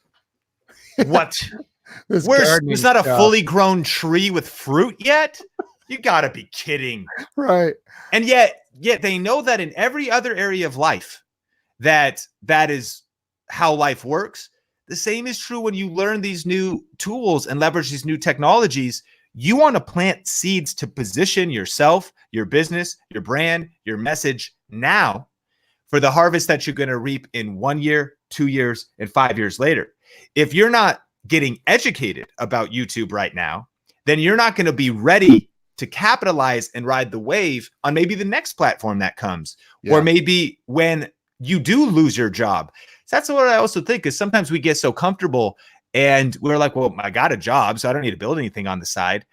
what? Where's there's not a stuff. fully grown tree with fruit yet? You gotta be kidding. right. And yet, yet they know that in every other area of life, that that is how life works. The same is true when you learn these new tools and leverage these new technologies. You want to plant seeds to position yourself, your business, your brand, your message now for the harvest that you're going to reap in one year, two years, and five years later. If you're not getting educated about YouTube right now, then you're not going to be ready to capitalize and ride the wave on maybe the next platform that comes, Yeah. or maybe when you do lose your job. That's what I also think is sometimes we get so comfortable and we're like, well, I got a job, so I don't need to build anything on the side.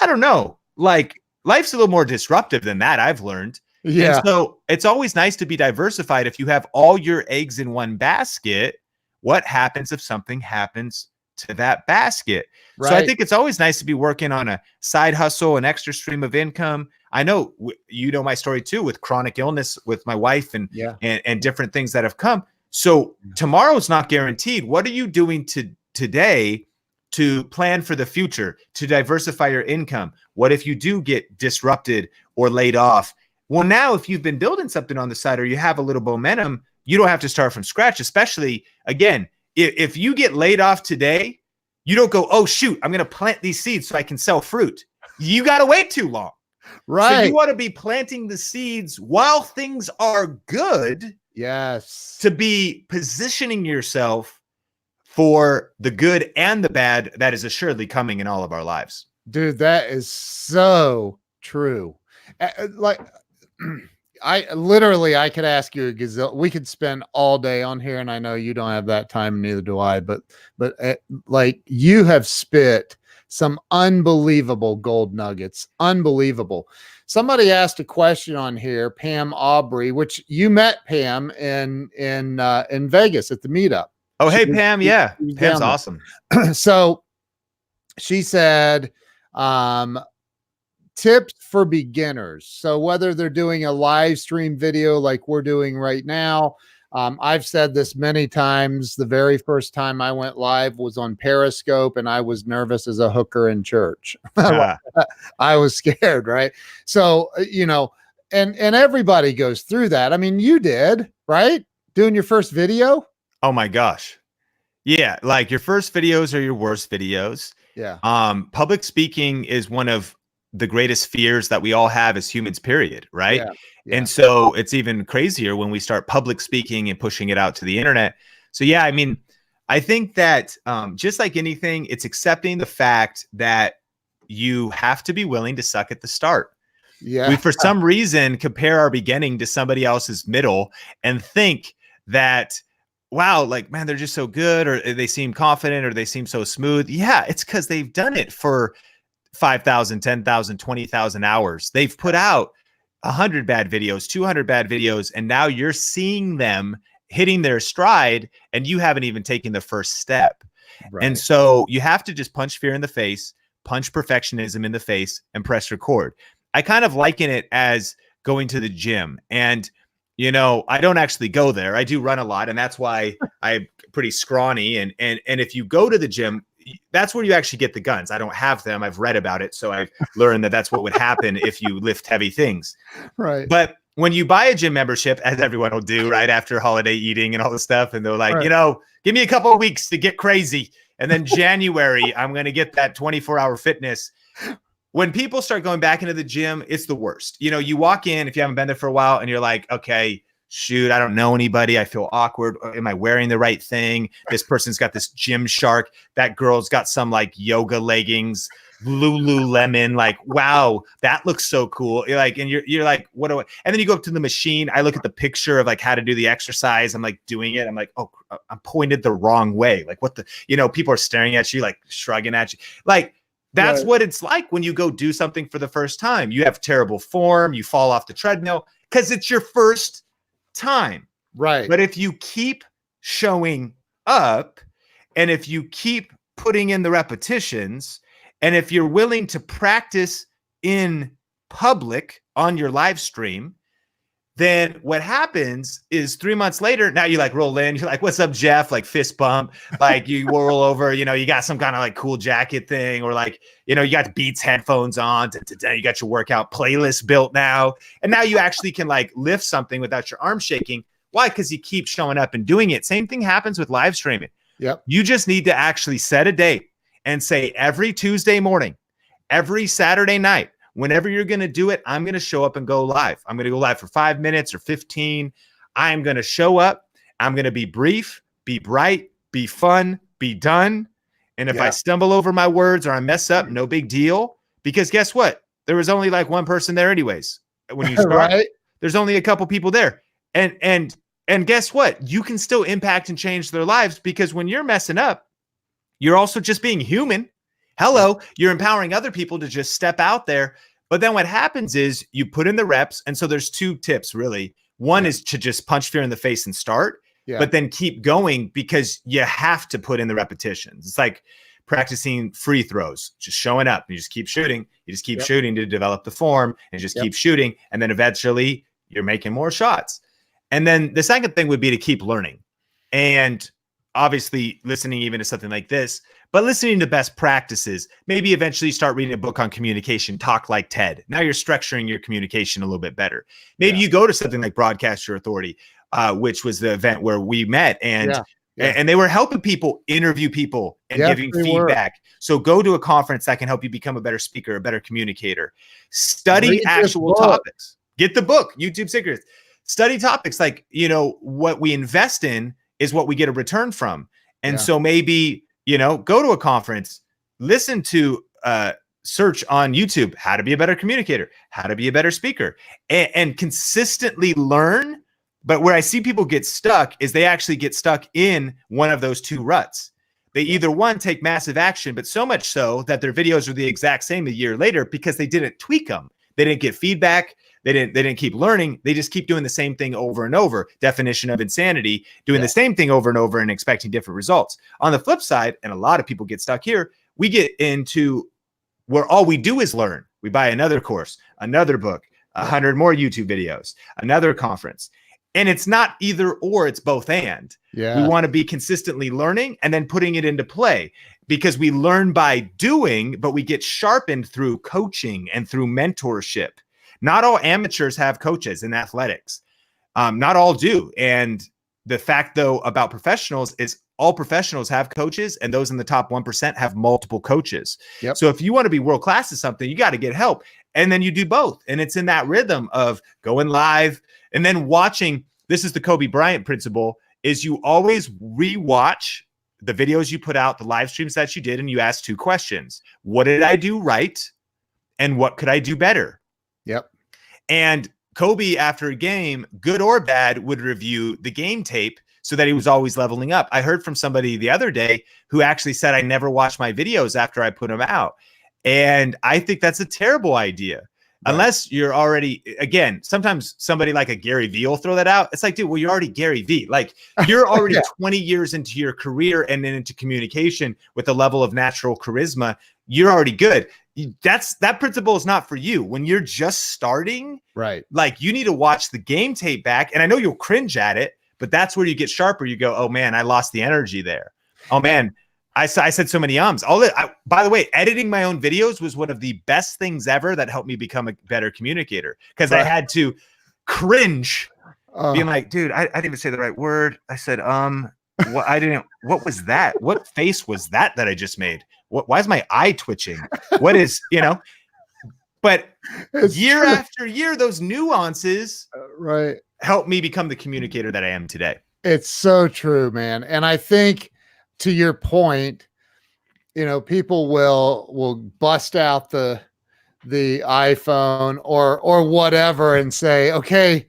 I don't know. Like life's a little more disruptive than that, I've learned. yeah. And so it's always nice to be diversified. If you have all your eggs in one basket, what happens if something happens to that basket? right. So I think it's always nice to be working on a side hustle, an extra stream of income. I know you know my story too with chronic illness with my wife and yeah. and, and different things that have come. So mm-hmm. tomorrow's not guaranteed. What are you doing to today to plan for the future, to diversify your income? What if you do get disrupted or laid off? Well, now if you've been building something on the side or you have a little momentum, you don't have to start from scratch. Especially again, if, if you get laid off today, you don't go, oh shoot, I'm gonna plant these seeds so I can sell fruit. You gotta wait too long. So Right. you want to be planting the seeds while things are good yes. to be positioning yourself for the good and the bad that is assuredly coming in all of our lives. Dude, that is so true. Uh, Like, I literally, I could ask you a gazelle. We could spend all day on here, and I know you don't have that time, neither do I. But, but uh, like, you have spit some unbelievable gold nuggets. Unbelievable. Somebody asked a question on here, Pam Aubrey, which you met Pam in in uh, in Vegas at the meetup. Oh, hey, was- Pam. she- Yeah. she Pam's awesome. so she said um tips for beginners. So whether they're doing a live stream video like we're doing right now um, i've said this many times the very first time i went live was on periscope and i was nervous as a hooker in church. Ah, i was scared right? So uh, you know and and everybody goes through that. I mean you did right? Doing your first video? Oh my gosh. Yeah. Like your first videos are your worst videos. yeah. Um, public speaking is one of the greatest fears that we all have as humans, period. Right. Yeah, yeah. And so it's even crazier when we start public speaking and pushing it out to the internet. So, yeah, I mean, I think that um, just like anything, it's accepting the fact that you have to be willing to suck at the start. Yeah. We, for some reason, compare our beginning to somebody else's middle and think that, wow, like, man, they're just so good, or they seem confident, or they seem so smooth. Yeah, it's because they've done it for 5,000, 10,000, 20,000 hours. They've put out 100 bad videos, 200 bad videos, and now you're seeing them hitting their stride and you haven't even taken the first step. Right. And so you have to just punch fear in the face, punch perfectionism in the face, and press record. I kind of liken it as going to the gym. And, you know, I don't actually go there. I do run a lot, and that's why I'm pretty scrawny. And and and if you go to the gym, that's where you actually get the guns. I don't have them. I've read about it, so I've learned that that's what would happen if you lift heavy things. right. But when you buy a gym membership, as everyone will do right after holiday eating and all this stuff, and they're like, Right. you know, give me a couple of weeks to get crazy. And then January, I'm going to get that 24 hour fitness. When people start going back into the gym, it's the worst. You know, you walk in, if you haven't been there for a while, and you're like, okay, shoot, I don't know anybody. I feel awkward. Uh, am I wearing the right thing? This person's got this Gymshark. That girl's got some like yoga leggings. Lululemon, like, wow, that looks so cool. You're like, and you're you're like, what do I? And then you go up to the machine. I look at the picture of like how to do the exercise. I'm like doing it. I'm like, oh, uh, I'm pointed the wrong way. Like, what the? You know, people are staring at you, like shrugging at you. Like, that's Right. what it's like when you go do something for the first time. You have terrible form. You fall off the treadmill because it's your first time. right. But if you keep showing up and if you keep putting in the repetitions and if you're willing to practice in public on your live stream, then what happens is three months later, now you like roll in, you're like, what's up, Jeff? Like fist bump, like you roll over, you know, you got some kind of like cool jacket thing, or like, you know, you got Beats headphones on, you got your workout playlist built now. And now you actually can like lift something without your arm shaking. Why? Because you keep showing up and doing it. Same thing happens with live streaming. Yep. You just need to actually set a date and say every Tuesday morning, every Saturday night, whenever you're going to do it, I'm going to show up and go live. I'm going to go live for five minutes or 15. I'm going to show up. I'm going to be brief, be bright, be fun, be done. And if I stumble over my words or I mess up, no big deal. Because guess what? There was only like one person there, anyways. Uh, when you start, right. there's only a couple people there and and and guess what you can still impact and change their lives because when you're messing up you're also just being human hello you're empowering other people to just step out there but then what happens is you put in the reps and so there's two tips really one Yeah. is to just punch fear in the face and start Yeah. but then keep going because you have to put in the repetitions it's like practicing free throws just showing up you just keep shooting you just keep Yep. shooting to develop the form and just Yep. keep shooting and then eventually you're making more shots and then the second thing would be to keep learning and obviously listening even to something like this but listening to best practices maybe eventually start reading a book on communication talk like ted. Now you're structuring your communication a little bit better. Maybe Yeah. you go to something like broadcast your authority uh, which was the event where we met and Yeah. Yeah. and they were helping people interview people and giving they were. feedback. So go to a conference that can help you become a better speaker a better communicator. Study Read actual topics. Get the book youtube secrets. Study topics like you know what we invest in is what we get a return from. And so maybe you know go to a conference listen to uh search on youtube how to be a better communicator how to be a better speaker and, and consistently learn. But where i see people get stuck is they actually get stuck in one of those two ruts. They either one take massive action but so much so that their videos are the exact same a year later because they didn't tweak them they didn't get feedback they didn't they didn't keep learning. They just keep doing the same thing over and over. Definition of insanity doing Yeah. the same thing over and over and expecting different results. On the flip side and a lot of people get stuck here we get into where all we do is learn. We buy another course another book a hundred more youtube videos another conference. And it's not either or it's both and. Yeah. we want to be consistently learning and then putting it into play because we learn by doing, but we get sharpened through coaching and through mentorship. Not all amateurs have coaches in athletics. Um, not all do. And the fact though about professionals is all professionals have coaches and those in the top 1% have multiple coaches. Yep. So if you want to be world class at something, you got to get help. And then you do both. And it's in that rhythm of going live and then watching. This is the Kobe Bryant principle is you always rewatch the videos you put out, the live streams that you did and you ask two questions. What did I do right? And what could I do better? And Kobe, after a game, good or bad, would review the game tape so that he was always leveling up. I heard from somebody the other day who actually said, I never watch my videos after I put them out. And I think that's a terrible idea. Right. Unless you're already, again, sometimes somebody like a Gary Vee will throw that out. It's like, dude, well, you're already Gary Vee. Like, you're already Yeah. 20 years into your career and then into communication with a level of natural charisma. You're already good. That's that principle is not for you. When you're just starting, Right. like you need to watch the game tape back and i know you'll cringe at it but that's where you get sharper. You go oh man i lost the energy there. Oh man I said so many ums. All that I, by the way editing my own videos was one of the best things ever that helped me become a better communicator because i had to cringe Uh, being like dude I, I didn't even say the right word. I said um what i didn't what was that? What face was that that i just made what why is my eye twitching what is you know but it's year true. after year those nuances Uh, right. help me become the communicator that I am today. It's so true, man. And I think to your point, you know, people will will bust out the the iPhone or or whatever and say, okay,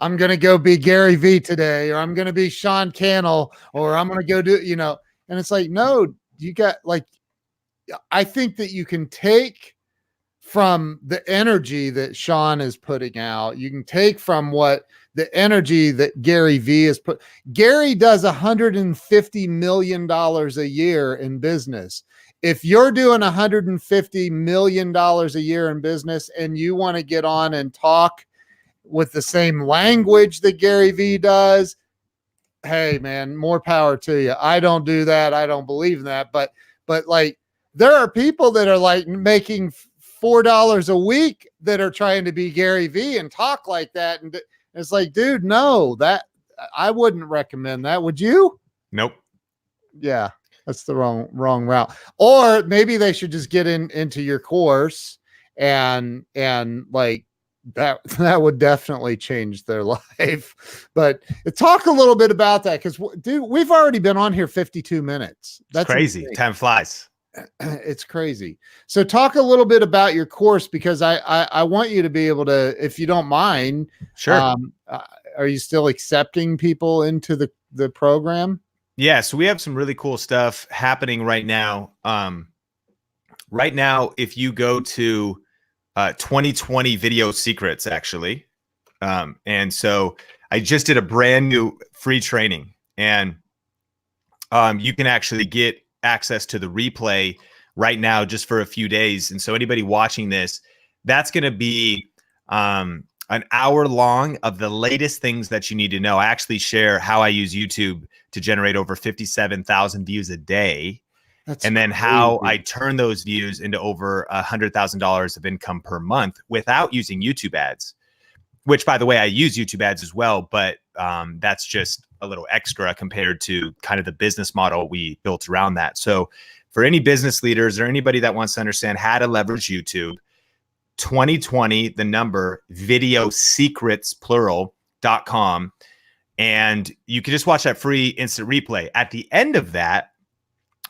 I'm gonna go be Gary Vee today, or I'm gonna be Sean Cannell, or I'm gonna go do, you know, and it's like, no, you got like I think that you can take from the energy that Sean is putting out, you can take from what the energy that Gary Vee is put. Gary does 150 million dollars a year in business. If you're doing 150 million dollars a year in business and you want to get on and talk with the same language that Gary Vee does, hey man, more power to you. I don't do that. I don't believe in that, but but like there are people that are like making four dollars a week that are trying to be Gary Vee and talk like that, and it's like, dude, no, that I wouldn't recommend that. Would you? Nope. Yeah, that's the wrong wrong route. Or maybe they should just get in into your course and and like that that would definitely change their life. But talk a little bit about that because dude, we've already been on here 52 minutes. That's crazy. insane. Time flies. it's crazy. So talk a little bit about your course because I, I I want you to be able to, if you don't mind, Sure. um, uh, are you still accepting people into the the program? yeah. So we have some really cool stuff happening right now. Um, right now, if you go to uh, 2020 Video Secrets, actually, um, and so I just did a brand new free training, and um, you can actually get access to the replay right now just for a few days. And so anybody watching this, that's going to be um, an hour long of the latest things that you need to know. I actually share how I use YouTube to generate over 57,000 views a day. That's and then how. I turn those views into over a hundred thousand dollars of income per month without using YouTube ads. Which, by the way, I use YouTube ads as well, but um, that's just a little extra compared to kind of the business model we built around that. So, for any business leaders or anybody that wants to understand how to leverage YouTube, 2020, the number video secrets plural.com. And you can just watch that free instant replay. At the end of that,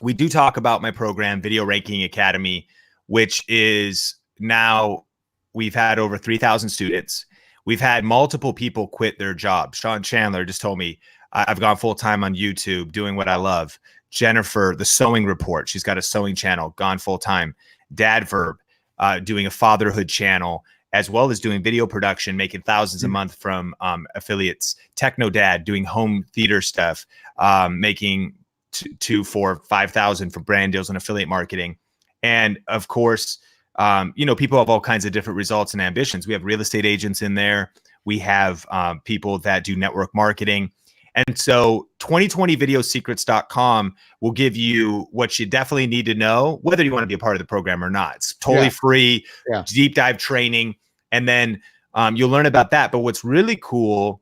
we do talk about my program, Video Ranking Academy, which is now we've had over 3,000 students. We've had multiple people quit their jobs. Sean Chandler just told me I've gone full time on YouTube doing what I love. Jennifer, the sewing report, she's got a sewing channel, gone full time. Dad Verb, uh, doing a fatherhood channel, as well as doing video production, making 1000s a month from um, affiliates. Techno Dad, doing home theater stuff, um, making t- two, four, five thousand for brand deals and affiliate marketing. And of course, um, you know, people have all kinds of different results and ambitions. We have real estate agents in there. We have um, people that do network marketing. And so 2020videosecrets.com will give you what you definitely need to know, whether you want to be a part of the program or not. It's totally Yeah. free, Yeah. deep dive training. And then um, you'll learn about that. But what's really cool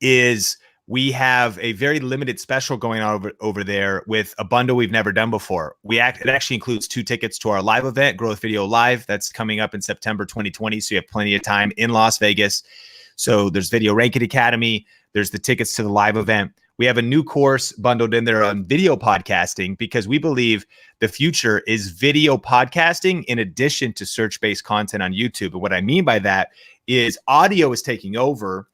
is we have a very limited special going on over, over there with a bundle we've never done before. We act it actually includes two tickets to our live event, Growth Video Live, that's coming up in September 2020. So you have plenty of time in Las Vegas. So there's Video Ranking Academy, there's the tickets to the live event. We have a new course bundled in there on video podcasting because we believe the future is video podcasting in addition to search based content on YouTube. And what I mean by that is audio is taking over,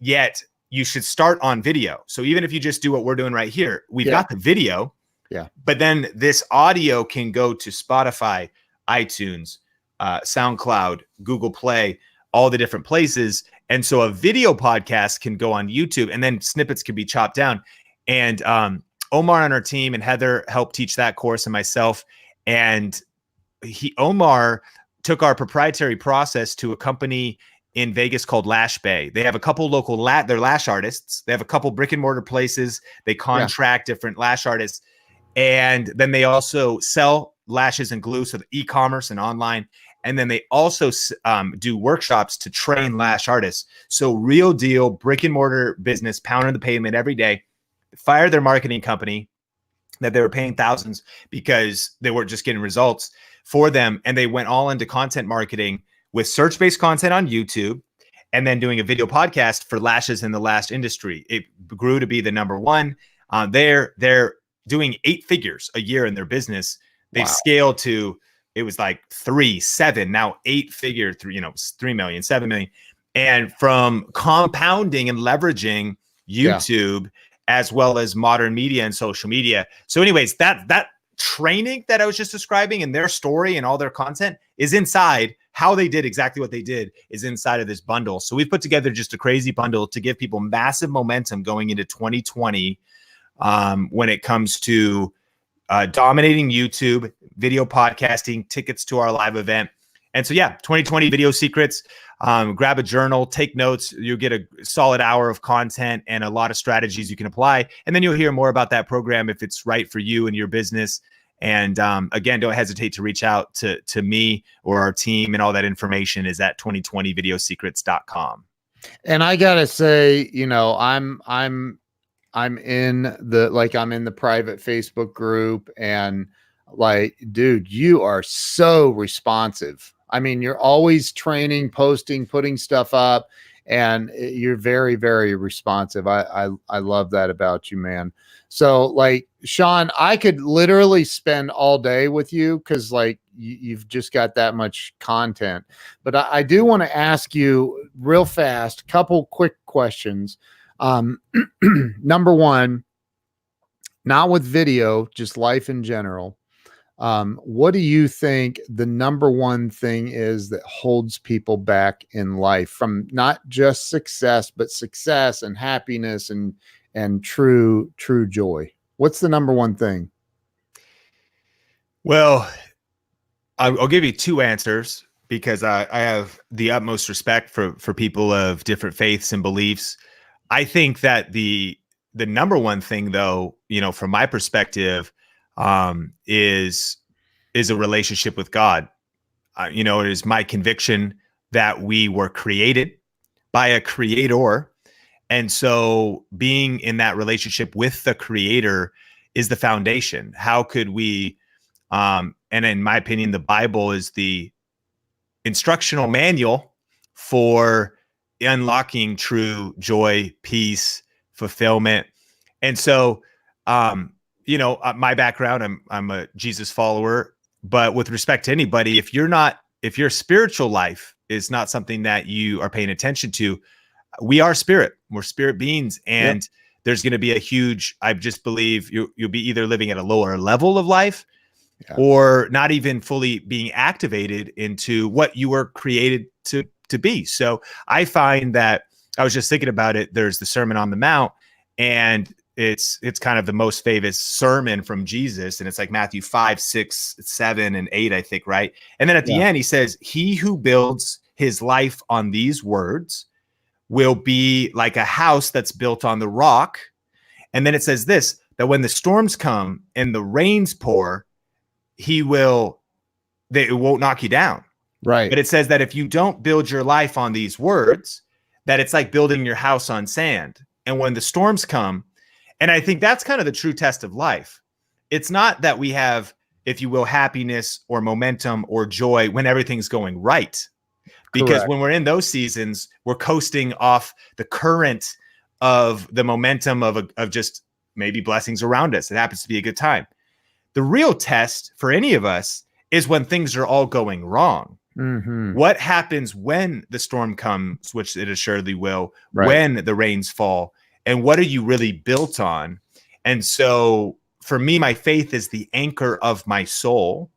yet you should start on video. So even if you just do what we're doing right here, we've Yeah. got the video. Yeah. But then this audio can go to Spotify, iTunes, uh, SoundCloud, Google Play, all the different places. And so a video podcast can go on YouTube and then snippets can be chopped down. And um, Omar on our team and Heather helped teach that course and myself. And he Omar took our proprietary process to a company in Vegas called Lash Bay. They have a couple local la- they're lash artists. They have a couple brick and mortar places. They contract different lash artists, and then they also sell lashes and glue, so the e-commerce and online. And then they also um, do workshops to train lash artists. So real deal brick and mortar business, pounding the pavement every day. Fired their marketing company that they were paying thousands because they weren't just getting results for them, and they went all into content marketing with search based content on YouTube and then doing a video podcast for lashes in the lash industry. It grew to be the number one. Uh, they're they're doing eight figures a year in their business. They've Wow. scaled to it was like three, seven, now eight figure, three, you know, three million, seven million. And from compounding and leveraging Yeah. YouTube as well as modern media and social media. So, anyways, that that training that I was just describing and their story and all their content is inside how they did exactly what they did is inside of this bundle. So we've put together just a crazy bundle to give people massive momentum going into 2020 um, when it comes to uh, dominating YouTube, video podcasting, tickets to our live event. And so, yeah, 2020 video secrets. Um, grab a journal, take notes. You'll get a solid hour of content and a lot of strategies you can apply. And then you'll hear more about that program if it's right for you and your business. And um, again, don't hesitate to reach out to to me or our team, and all that information is at 2020videosecrets.com. and i gotta say you know i'm i'm i'm in the like i'm in the private facebook group and like dude you are so responsive. I mean you're always training posting putting stuff up and eh, you're very very responsive. I i, I love that about you man. So like sean i could literally spend all day with you because like you, you've just got that much content. But I, I do want to ask you real fast, couple quick questions. Um, number one, not with video, just life in general. Um, what do you think the number one thing is that holds people back in life from not just success, but success and happiness and and true true joy? What's the number one thing? Well, I'll, give you two answers because I, I have the utmost respect for for people of different faiths and beliefs. I think that the the number one thing, though, you know, from my perspective, um, is is a relationship with God. Uh, you know, it is my conviction that we were created by a creator, and so being in that relationship with the creator is the foundation. How could we? Um, and in my opinion, the Bible is the instructional manual for unlocking true joy, peace, fulfillment. And so, um, you know, uh, my background, I'm I'm a Jesus follower, but with respect to anybody, if you're not, if your spiritual life is not something that you are paying attention to, we are spirit. We're spirit beings, and there's going to be a huge. I just believe you you'll be either living at a lower level of life, Yeah. or not even fully being activated into what you were created to to be. So I find that I was just thinking about it. There's the Sermon on the Mount, and it's it's kind of the most famous sermon from Jesus, and it's like Matthew five, six, seven, and eight, I think, right? And then at the Yeah. end, he says, "He who builds his life on these words will be like a house that's built on the rock." And then it says this: that when the storms come and the rains pour, he will they it won't knock you down. Right. But it says that if you don't build your life on these words, that it's like building your house on sand. and when the storms come. And I think that's kind of the true test of life. It's not that we have, if you will, happiness or momentum or joy when everything's going right. Because Correct. when we're in those seasons, we're coasting off the current of the momentum of, a, of just maybe blessings around us. It happens to be a good time. The real test for any of us is when things are all going wrong. Mhm. What happens when the storm comes, which it assuredly will, Right. when the rains fall, and what are you really built on? And so for me, my faith is the anchor of my soul.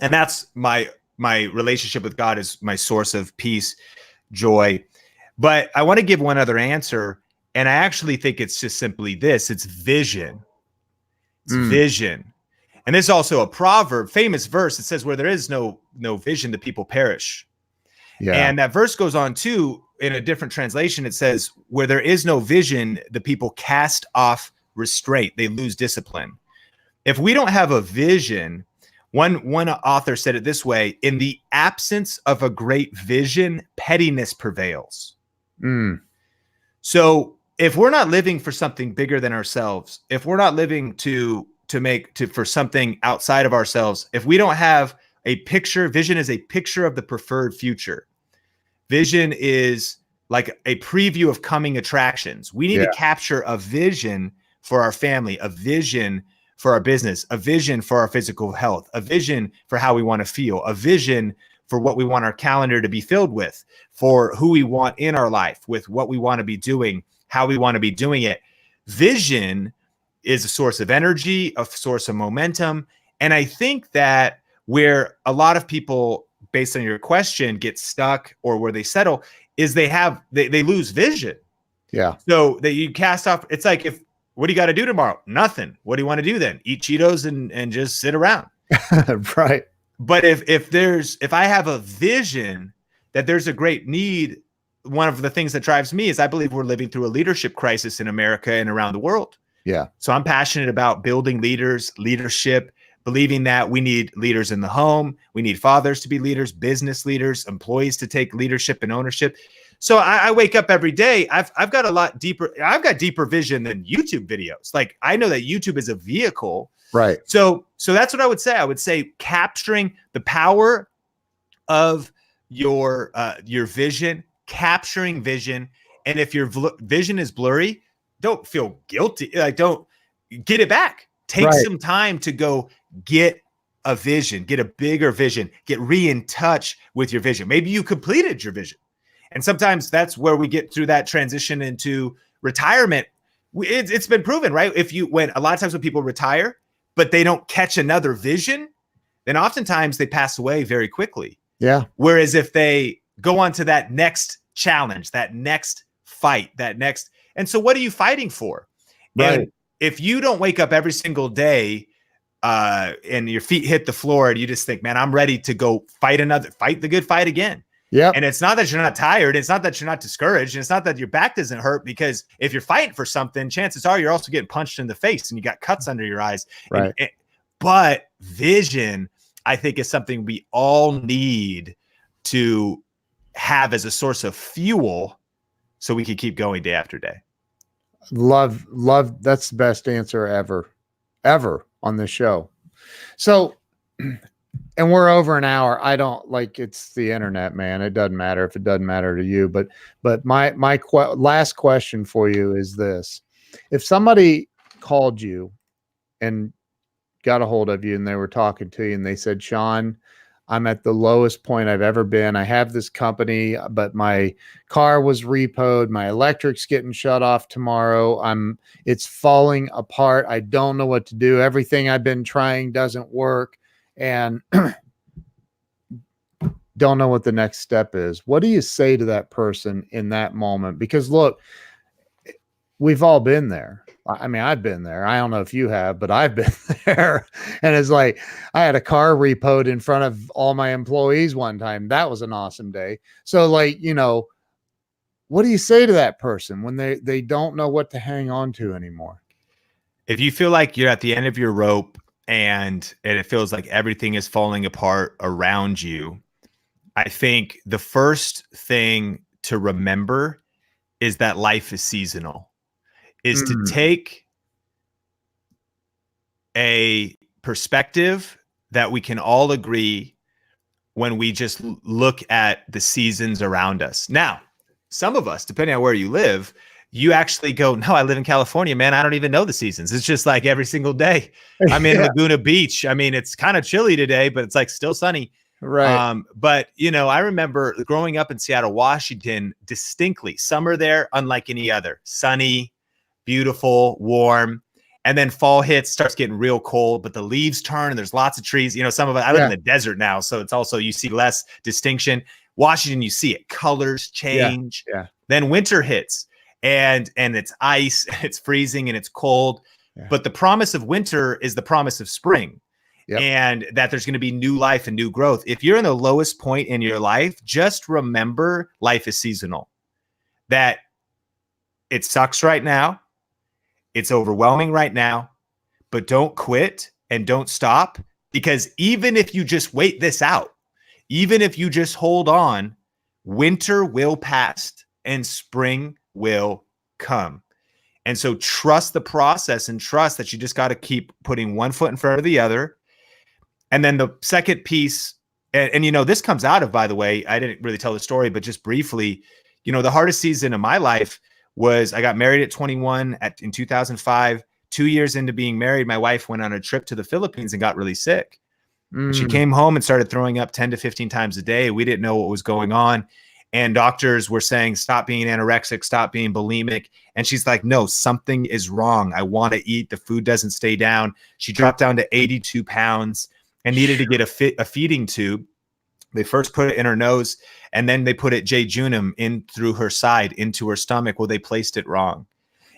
And that's my my relationship with God is my source of peace, joy. But I want to give one other answer. And I actually think it's just simply this it's vision. It's Mm. vision. And there's also a proverb, famous verse. It says, Where there is no no vision, the people perish. Yeah. And that verse goes on too in a different translation. It says, Where there is no vision, the people cast off restraint, they lose discipline. If we don't have a vision, one one author said it this way in the absence of a great vision, pettiness prevails. Mm. So if we're not living for something bigger than ourselves, if we're not living to to make to for something outside of ourselves, if we don't have a picture, vision is a picture of the preferred future. Vision is like a preview of coming attractions. We need Yeah. to capture a vision for our family, a vision for our business, a vision for our physical health, a vision for how we want to feel, a vision for what we want our calendar to be filled with, for who we want in our life, with what we want to be doing, how we want to be doing it. Vision is a source of energy, a source of momentum. And I think that where a lot of people, based on your question, get stuck or where they settle is they have they, they lose vision. Yeah. So that you cast off, it's like if what do you got to do tomorrow? Nothing. What do you want to do then? Eat Cheetos and and just sit around. right. But if if there's if I have a vision that there's a great need, one of the things that drives me is I believe we're living through a leadership crisis in America and around the world. Yeah. So I'm passionate about building leaders, leadership, believing that we need leaders in the home, we need fathers to be leaders, business leaders, employees to take leadership and ownership. So I, I wake up every day. I've I've got a lot deeper. I've got deeper vision than YouTube videos. Like I know that YouTube is a vehicle Right. so so that's what I would say. I would say capturing the power of your uh, your vision, capturing vision, and if your vl- vision is blurry, don't feel guilty. Like don't get it back. Take Right. some time to go get a vision, get a bigger vision, get re in touch with your vision. Maybe you completed your vision, and sometimes that's where we get through that transition into retirement. It's, it's been proven, right? If you when a lot of times when people retire, but they don't catch another vision, then oftentimes they pass away very quickly. Yeah. Whereas if they go on to that next challenge, that next fight, that next, and so what are you fighting for? Right. And if you don't wake up every single day uh, and your feet hit the floor and you just think, man, I'm ready to go fight another, fight the good fight again. Yeah. And it's not that you're not tired. It's not that you're not discouraged. And it's not that your back doesn't hurt because if you're fighting for something, chances are you're also getting punched in the face and you got cuts under your eyes. And- Right. and- but vision, I think, is something we all need to have as a source of fuel so we can keep going day after day. Love love that's the best answer ever ever on this show. So and we're over an hour. I don't like it's the internet man. It doesn't matter if it doesn't matter to you but but my my last question for you is this. If somebody called you and got a hold of you and they were talking to you and they said sean i'm at the lowest point i've ever been. I have this company but my car was repoed. My electric's getting shut off tomorrow. I'm it's falling apart. I don't know what to do. Everything i've been trying doesn't work. And don't know what the next step is. What do you say to that person in that moment? Because look we've all been there I mean, I've been there. I don't know if you have, but I've been there. And it's like I had a car repoed in front of all my employees one time. That was an awesome day. So, like, you know, what do you say to that person when they they don't know what to hang on to anymore? If you feel like you're at the end of your rope and and it feels like everything is falling apart around you, I think the first thing to remember is that life is seasonal. Is Mm. to take a perspective that we can all agree when we just look at the seasons around us. Now, some of us, depending on where you live, you actually go, No, I live in California, man. I don't even know the seasons. It's just like every single day. I'm in Yeah, Laguna Beach. I mean, it's kind of chilly today, but it's like still sunny. right. Um, but you know, I remember growing up in Seattle, Washington, distinctly summer there, unlike any other, sunny, beautiful, warm. And then fall hits, starts getting real cold, but the leaves turn and there's lots of trees. You know, some of it, I live Yeah. in the desert now, so it's also you see less distinction. Washington, you see it, colors Yeah, change. yeah. Then winter hits and and it's ice, it's freezing and it's cold. Yeah. But the promise of winter is the promise of spring Yep. and that there's going to be new life and new growth. If you're in the lowest point in your life, just remember life is seasonal. That it sucks right now. It's overwhelming right now, but don't quit and don't stop because even if you just wait this out, even if you just hold on, winter will pass and spring will come. And so trust the process and trust that you just got to keep putting one foot in front of the other. And then the second piece, and, and, you know, this comes out of, by the way, I didn't really tell the story, but just briefly, you know, the hardest season of my life was I got married at 21 at in 2005. Two years into being married, my wife went on a trip to the Philippines and got really sick. And She Mm, came home and started throwing up 10 to 15 times a day. We didn't know what was going on. And doctors were saying, stop being anorexic, stop being bulimic. And she's like, no, something is wrong. I want to eat. The food doesn't stay down. She dropped down to 82 pounds and needed to get a, fit, a feeding tube. They first put it in her nose and then they put it jejunum in through her side into her stomach. Well, they placed it wrong.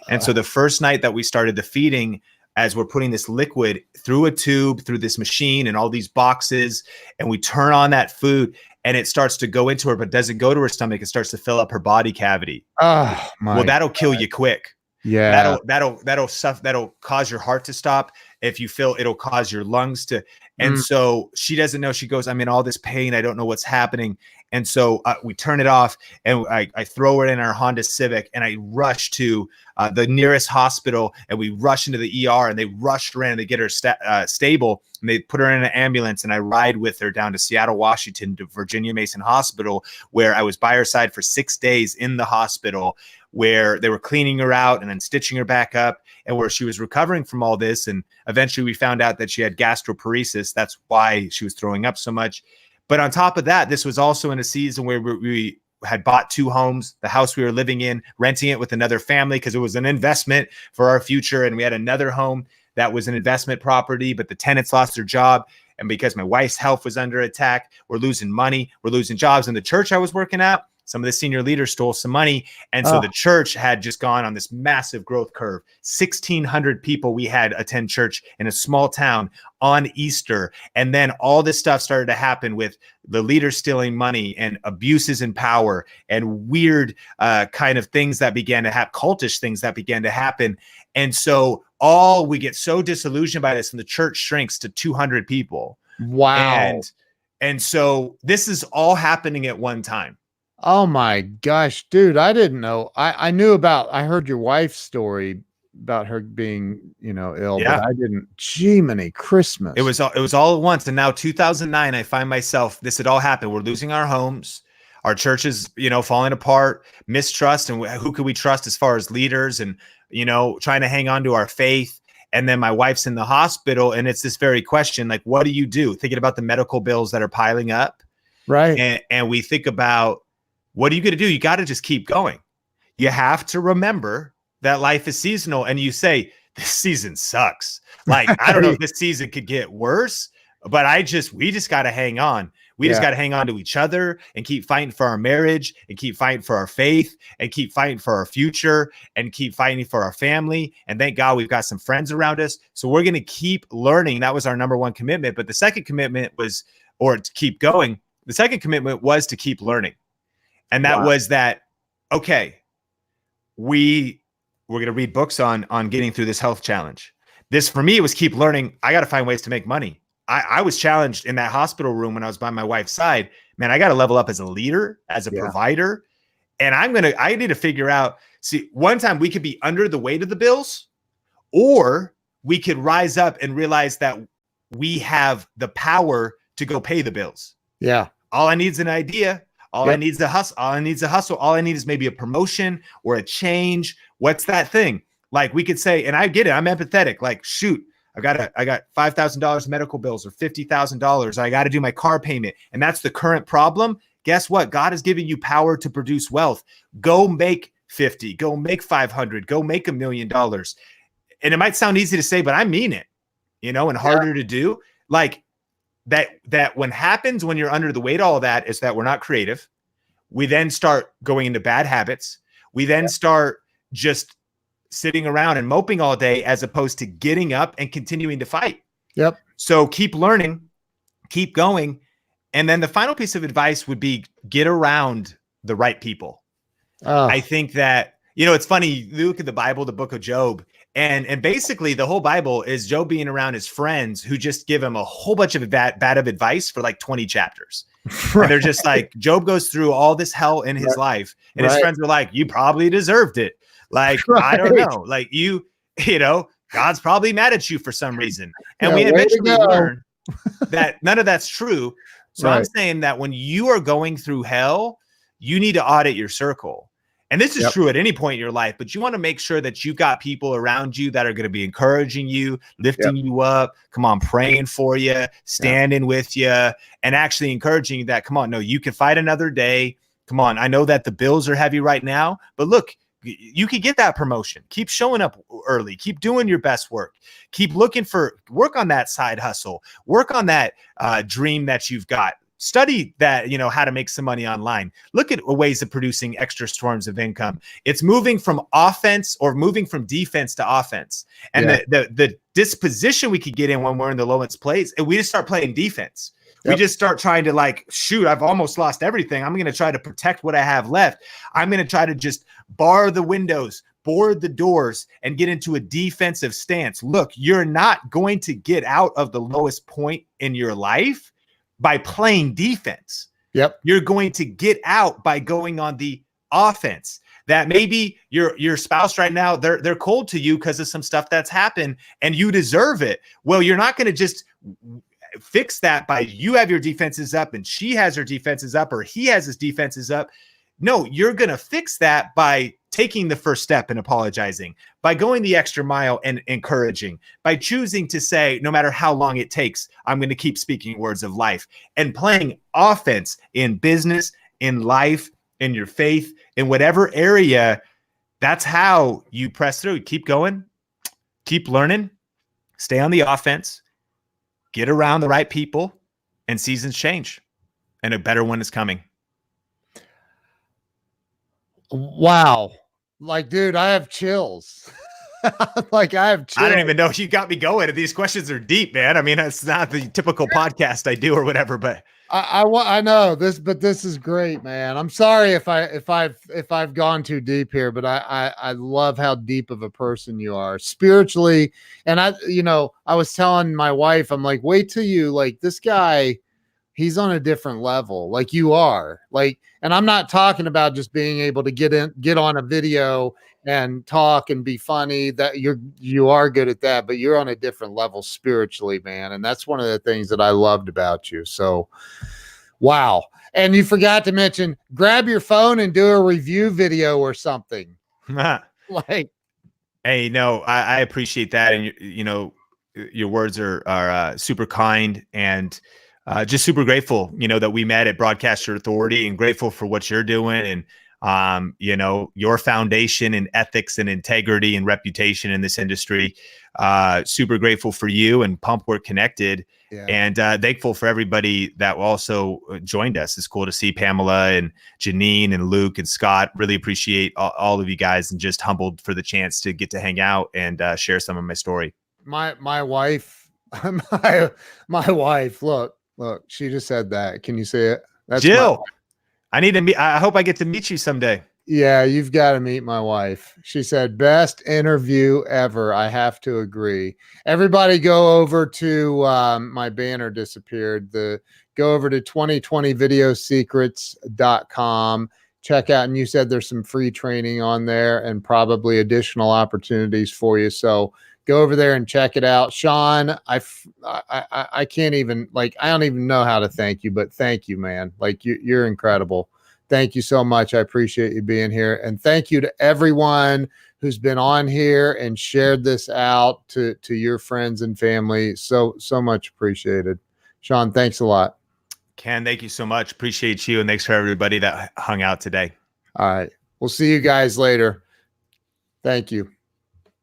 And so the first night that we started the feeding, as we're putting this liquid through a tube, through this machine and all these boxes, and we turn on that food and it starts to go into her, but doesn't go to her stomach. It starts to fill up her body cavity. oh my. well, that'll kill you quick. yeah. That'll that'll that'll stuff that'll cause your heart to stop. If you feel it'll cause your lungs to. And Mm. so she doesn't know. She goes, I'm in all this pain. I don't know what's happening. And so uh, we turn it off and I, I throw it in our Honda Civic and I rush to uh, the nearest hospital and we rush into the ER and they rush her in to get her sta- uh, stable and they put her in an ambulance and I ride with her down to Seattle, Washington to Virginia Mason Hospital where I was by her side for six days in the hospital where they were cleaning her out and then stitching her back up and where she was recovering from all this and eventually we found out that she had gastroparesis. That's why she was throwing up so much. But on top of that this was also in a season where we, had bought two homes the house we were living in renting it with another family because it was an investment for our future and we had another home that was an investment property but the tenants lost their job and because my wife's health was under attack we're losing money we're losing jobs in the church i was working at some of the senior leaders stole some money and so Oh. the church had just gone on this massive growth curve 1600 people we had attend church in a small town on easter and then all this stuff started to happen with the leaders stealing money and abuses in power and weird uh, kind of things that began to happen cultish things that began to happen and so all we get so disillusioned by this and the church shrinks to 200 people wow. and and so this is all happening at one time Oh my gosh, dude, I didn't know. I, I knew about I heard your wife's story about her being, you know, ill, Yeah. but I didn't Jiminy Christmas. It was all, it was all at once, and now 2009, I find myself. This had all happened. We're losing our homes, our churches, you know, falling apart, mistrust, and who could we trust as far as leaders, and you know, trying to hang on to our faith. And then my wife's in the hospital, and it's this very question: like, what do you do? Thinking about the medical bills that are piling up, right. and and we think about what are you going to do? You got to just keep going. You have to remember that life is seasonal, and you say this season sucks. Like I don't know if this season could get worse, but I just we just got to hang on. We just got to hang on to each other and keep fighting for our marriage and keep fighting for our faith and keep fighting for our future and keep fighting for our family. And thank God we've got some friends around us. So we're going to keep learning. That was our number one commitment. But the second commitment was, or to keep going, the second commitment was to keep learning. And that Wow. was that, okay, we we're going to read books on on getting through this health challenge. This for me was keep learning. I got to find ways to make money. I, I was challenged in that hospital room when I was by my wife's side. Man, I got to level up as a leader, as a Yeah. provider, and I'm gonna. I need to figure out See, one time we could be under the weight of the bills, or we could rise up and realize that we have the power to go pay the bills. Yeah. All I need is an idea. All I Yep. need is a hustle. All I need is a hustle. All I need is maybe a promotion or a change. What's that thing? Like we could say, and I get it. I'm empathetic. Like, shoot, I got a, I got five thousand dollars medical bills or fifty thousand dollars. I got to do my car payment, and that's the current problem. Guess what? God has given you power to produce wealth. Go make fifty. Go make five hundred. Go make a million dollars. And it might sound easy to say, but I mean it. You know, and Yeah. harder to do. Like that that when happens when you're under the weight of all that is that we're not creative. We then start going into bad habits. We then start just sitting around and moping all day as opposed to getting up and continuing to fight. Yep. so keep learning keep going and then the final piece of advice would be get around the right people. Oh, I think that you know it's funny. You look at the Bible, the Book of Job, and and basically the whole Bible is Job being around his friends who just give him a whole bunch of bad bad of advice for like twenty chapters. And they're just like Job goes through all this hell in his Right. life, and his friends are like, "You probably deserved it." Like I don't know, like you, you know, God's probably mad at you for some reason, and Yeah, we eventually learn that none of that's true. So I'm saying that when you are going through hell, you need to audit your circle. And this is Yep. true at any point in your life, but you want to make sure that you've got people around you that are going to be encouraging you, lifting you up, come on, praying for you, standing with you, and actually encouraging you that, come on, no, you can fight another day. Come on. I know that the bills are heavy right now, but look, you could get that promotion. Keep showing up early. Keep doing your best work. Keep looking for work on that side hustle. Work on that uh, dream that you've got. Study that, you know, how to make some money online. Look at ways of producing extra forms of income. It's moving from offense or moving from defense to offense. And Yeah. the, the the disposition we could get in when we're in the lowest place, and we just start playing defense. We just start trying to like, shoot, I've almost lost everything. I'm going to try to protect what I have left. I'm going to try to just bar the windows, board the doors, and get into a defensive stance. Look, you're not going to get out of the lowest point in your life by playing defense. Yep. You're going to get out by going on the offense. That maybe your your spouse right now they're they're cold to you because of some stuff that's happened and you deserve it. Well, you're not going to just fix that by you have your defenses up and she has her defenses up or he has his defenses up. No, you're going to fix that by taking the first step and apologizing, by going the extra mile and encouraging, by choosing to say, no matter how long it takes, I'm going to keep speaking words of life and playing offense in business, in life, in your faith, in whatever area. That's how you press through. Keep going, keep learning, stay on the offense, get around the right people, and seasons change, and a better one is coming. wow. Like, dude, I have chills. like, I have chills. I don't even know. You got me going. These questions are deep, man. I mean, it's not the typical podcast I do or whatever, but I, I I know this, but this is great, man. I'm sorry if I if I've if I've gone too deep here, but I, I I love how deep of a person you are spiritually. And I, you know, I was telling my wife, I'm like, wait till you like this guy. He's on a different level, like you are. Like, and I'm not talking about just being able to get in, get on a video and talk and be funny. That you're you are good at that, but you're on a different level spiritually, man. And that's one of the things that I loved about you. So, wow. And you forgot to mention, grab your phone and do a review video or something. Like, Hey, no, I, I appreciate that, and you, you know, your words are are uh, super kind, and uh, just super grateful. You know that we met at Broadcaster Authority, and grateful for what you're doing, and um, you know your foundation and ethics and integrity and reputation in this industry. Uh, super grateful for you and Pump Work Connected, yeah. and uh, thankful for everybody that also uh, joined us. It's cool to see Pamela and Janine and Luke and Scott. Really appreciate all, all of you guys, and just humbled for the chance to get to hang out and uh, share some of my story. my my wife, my my wife. Look, look, she just said that. Can you say it? my- Jill, I need to meet. I hope I get to meet you someday. Yeah, you've got to meet my wife. She said, best interview ever. I have to agree. Everybody go over to um, my banner disappeared. The go over to 2020videosecrets.com. check out. And you said there's some free training on there and probably additional opportunities for you. So go over there and check it out. Sean, I, I- I can't even like, I don't even know how to thank you, but thank you, man. Like you, you're incredible. Thank you so much. I appreciate you being here. And thank you to everyone who's been on here and shared this out to, to your friends and family. So, so much appreciated. Sean, thanks a lot. Ken, thank you so much. Appreciate you. And thanks for everybody that hung out today. All right. We'll see you guys later. Thank you.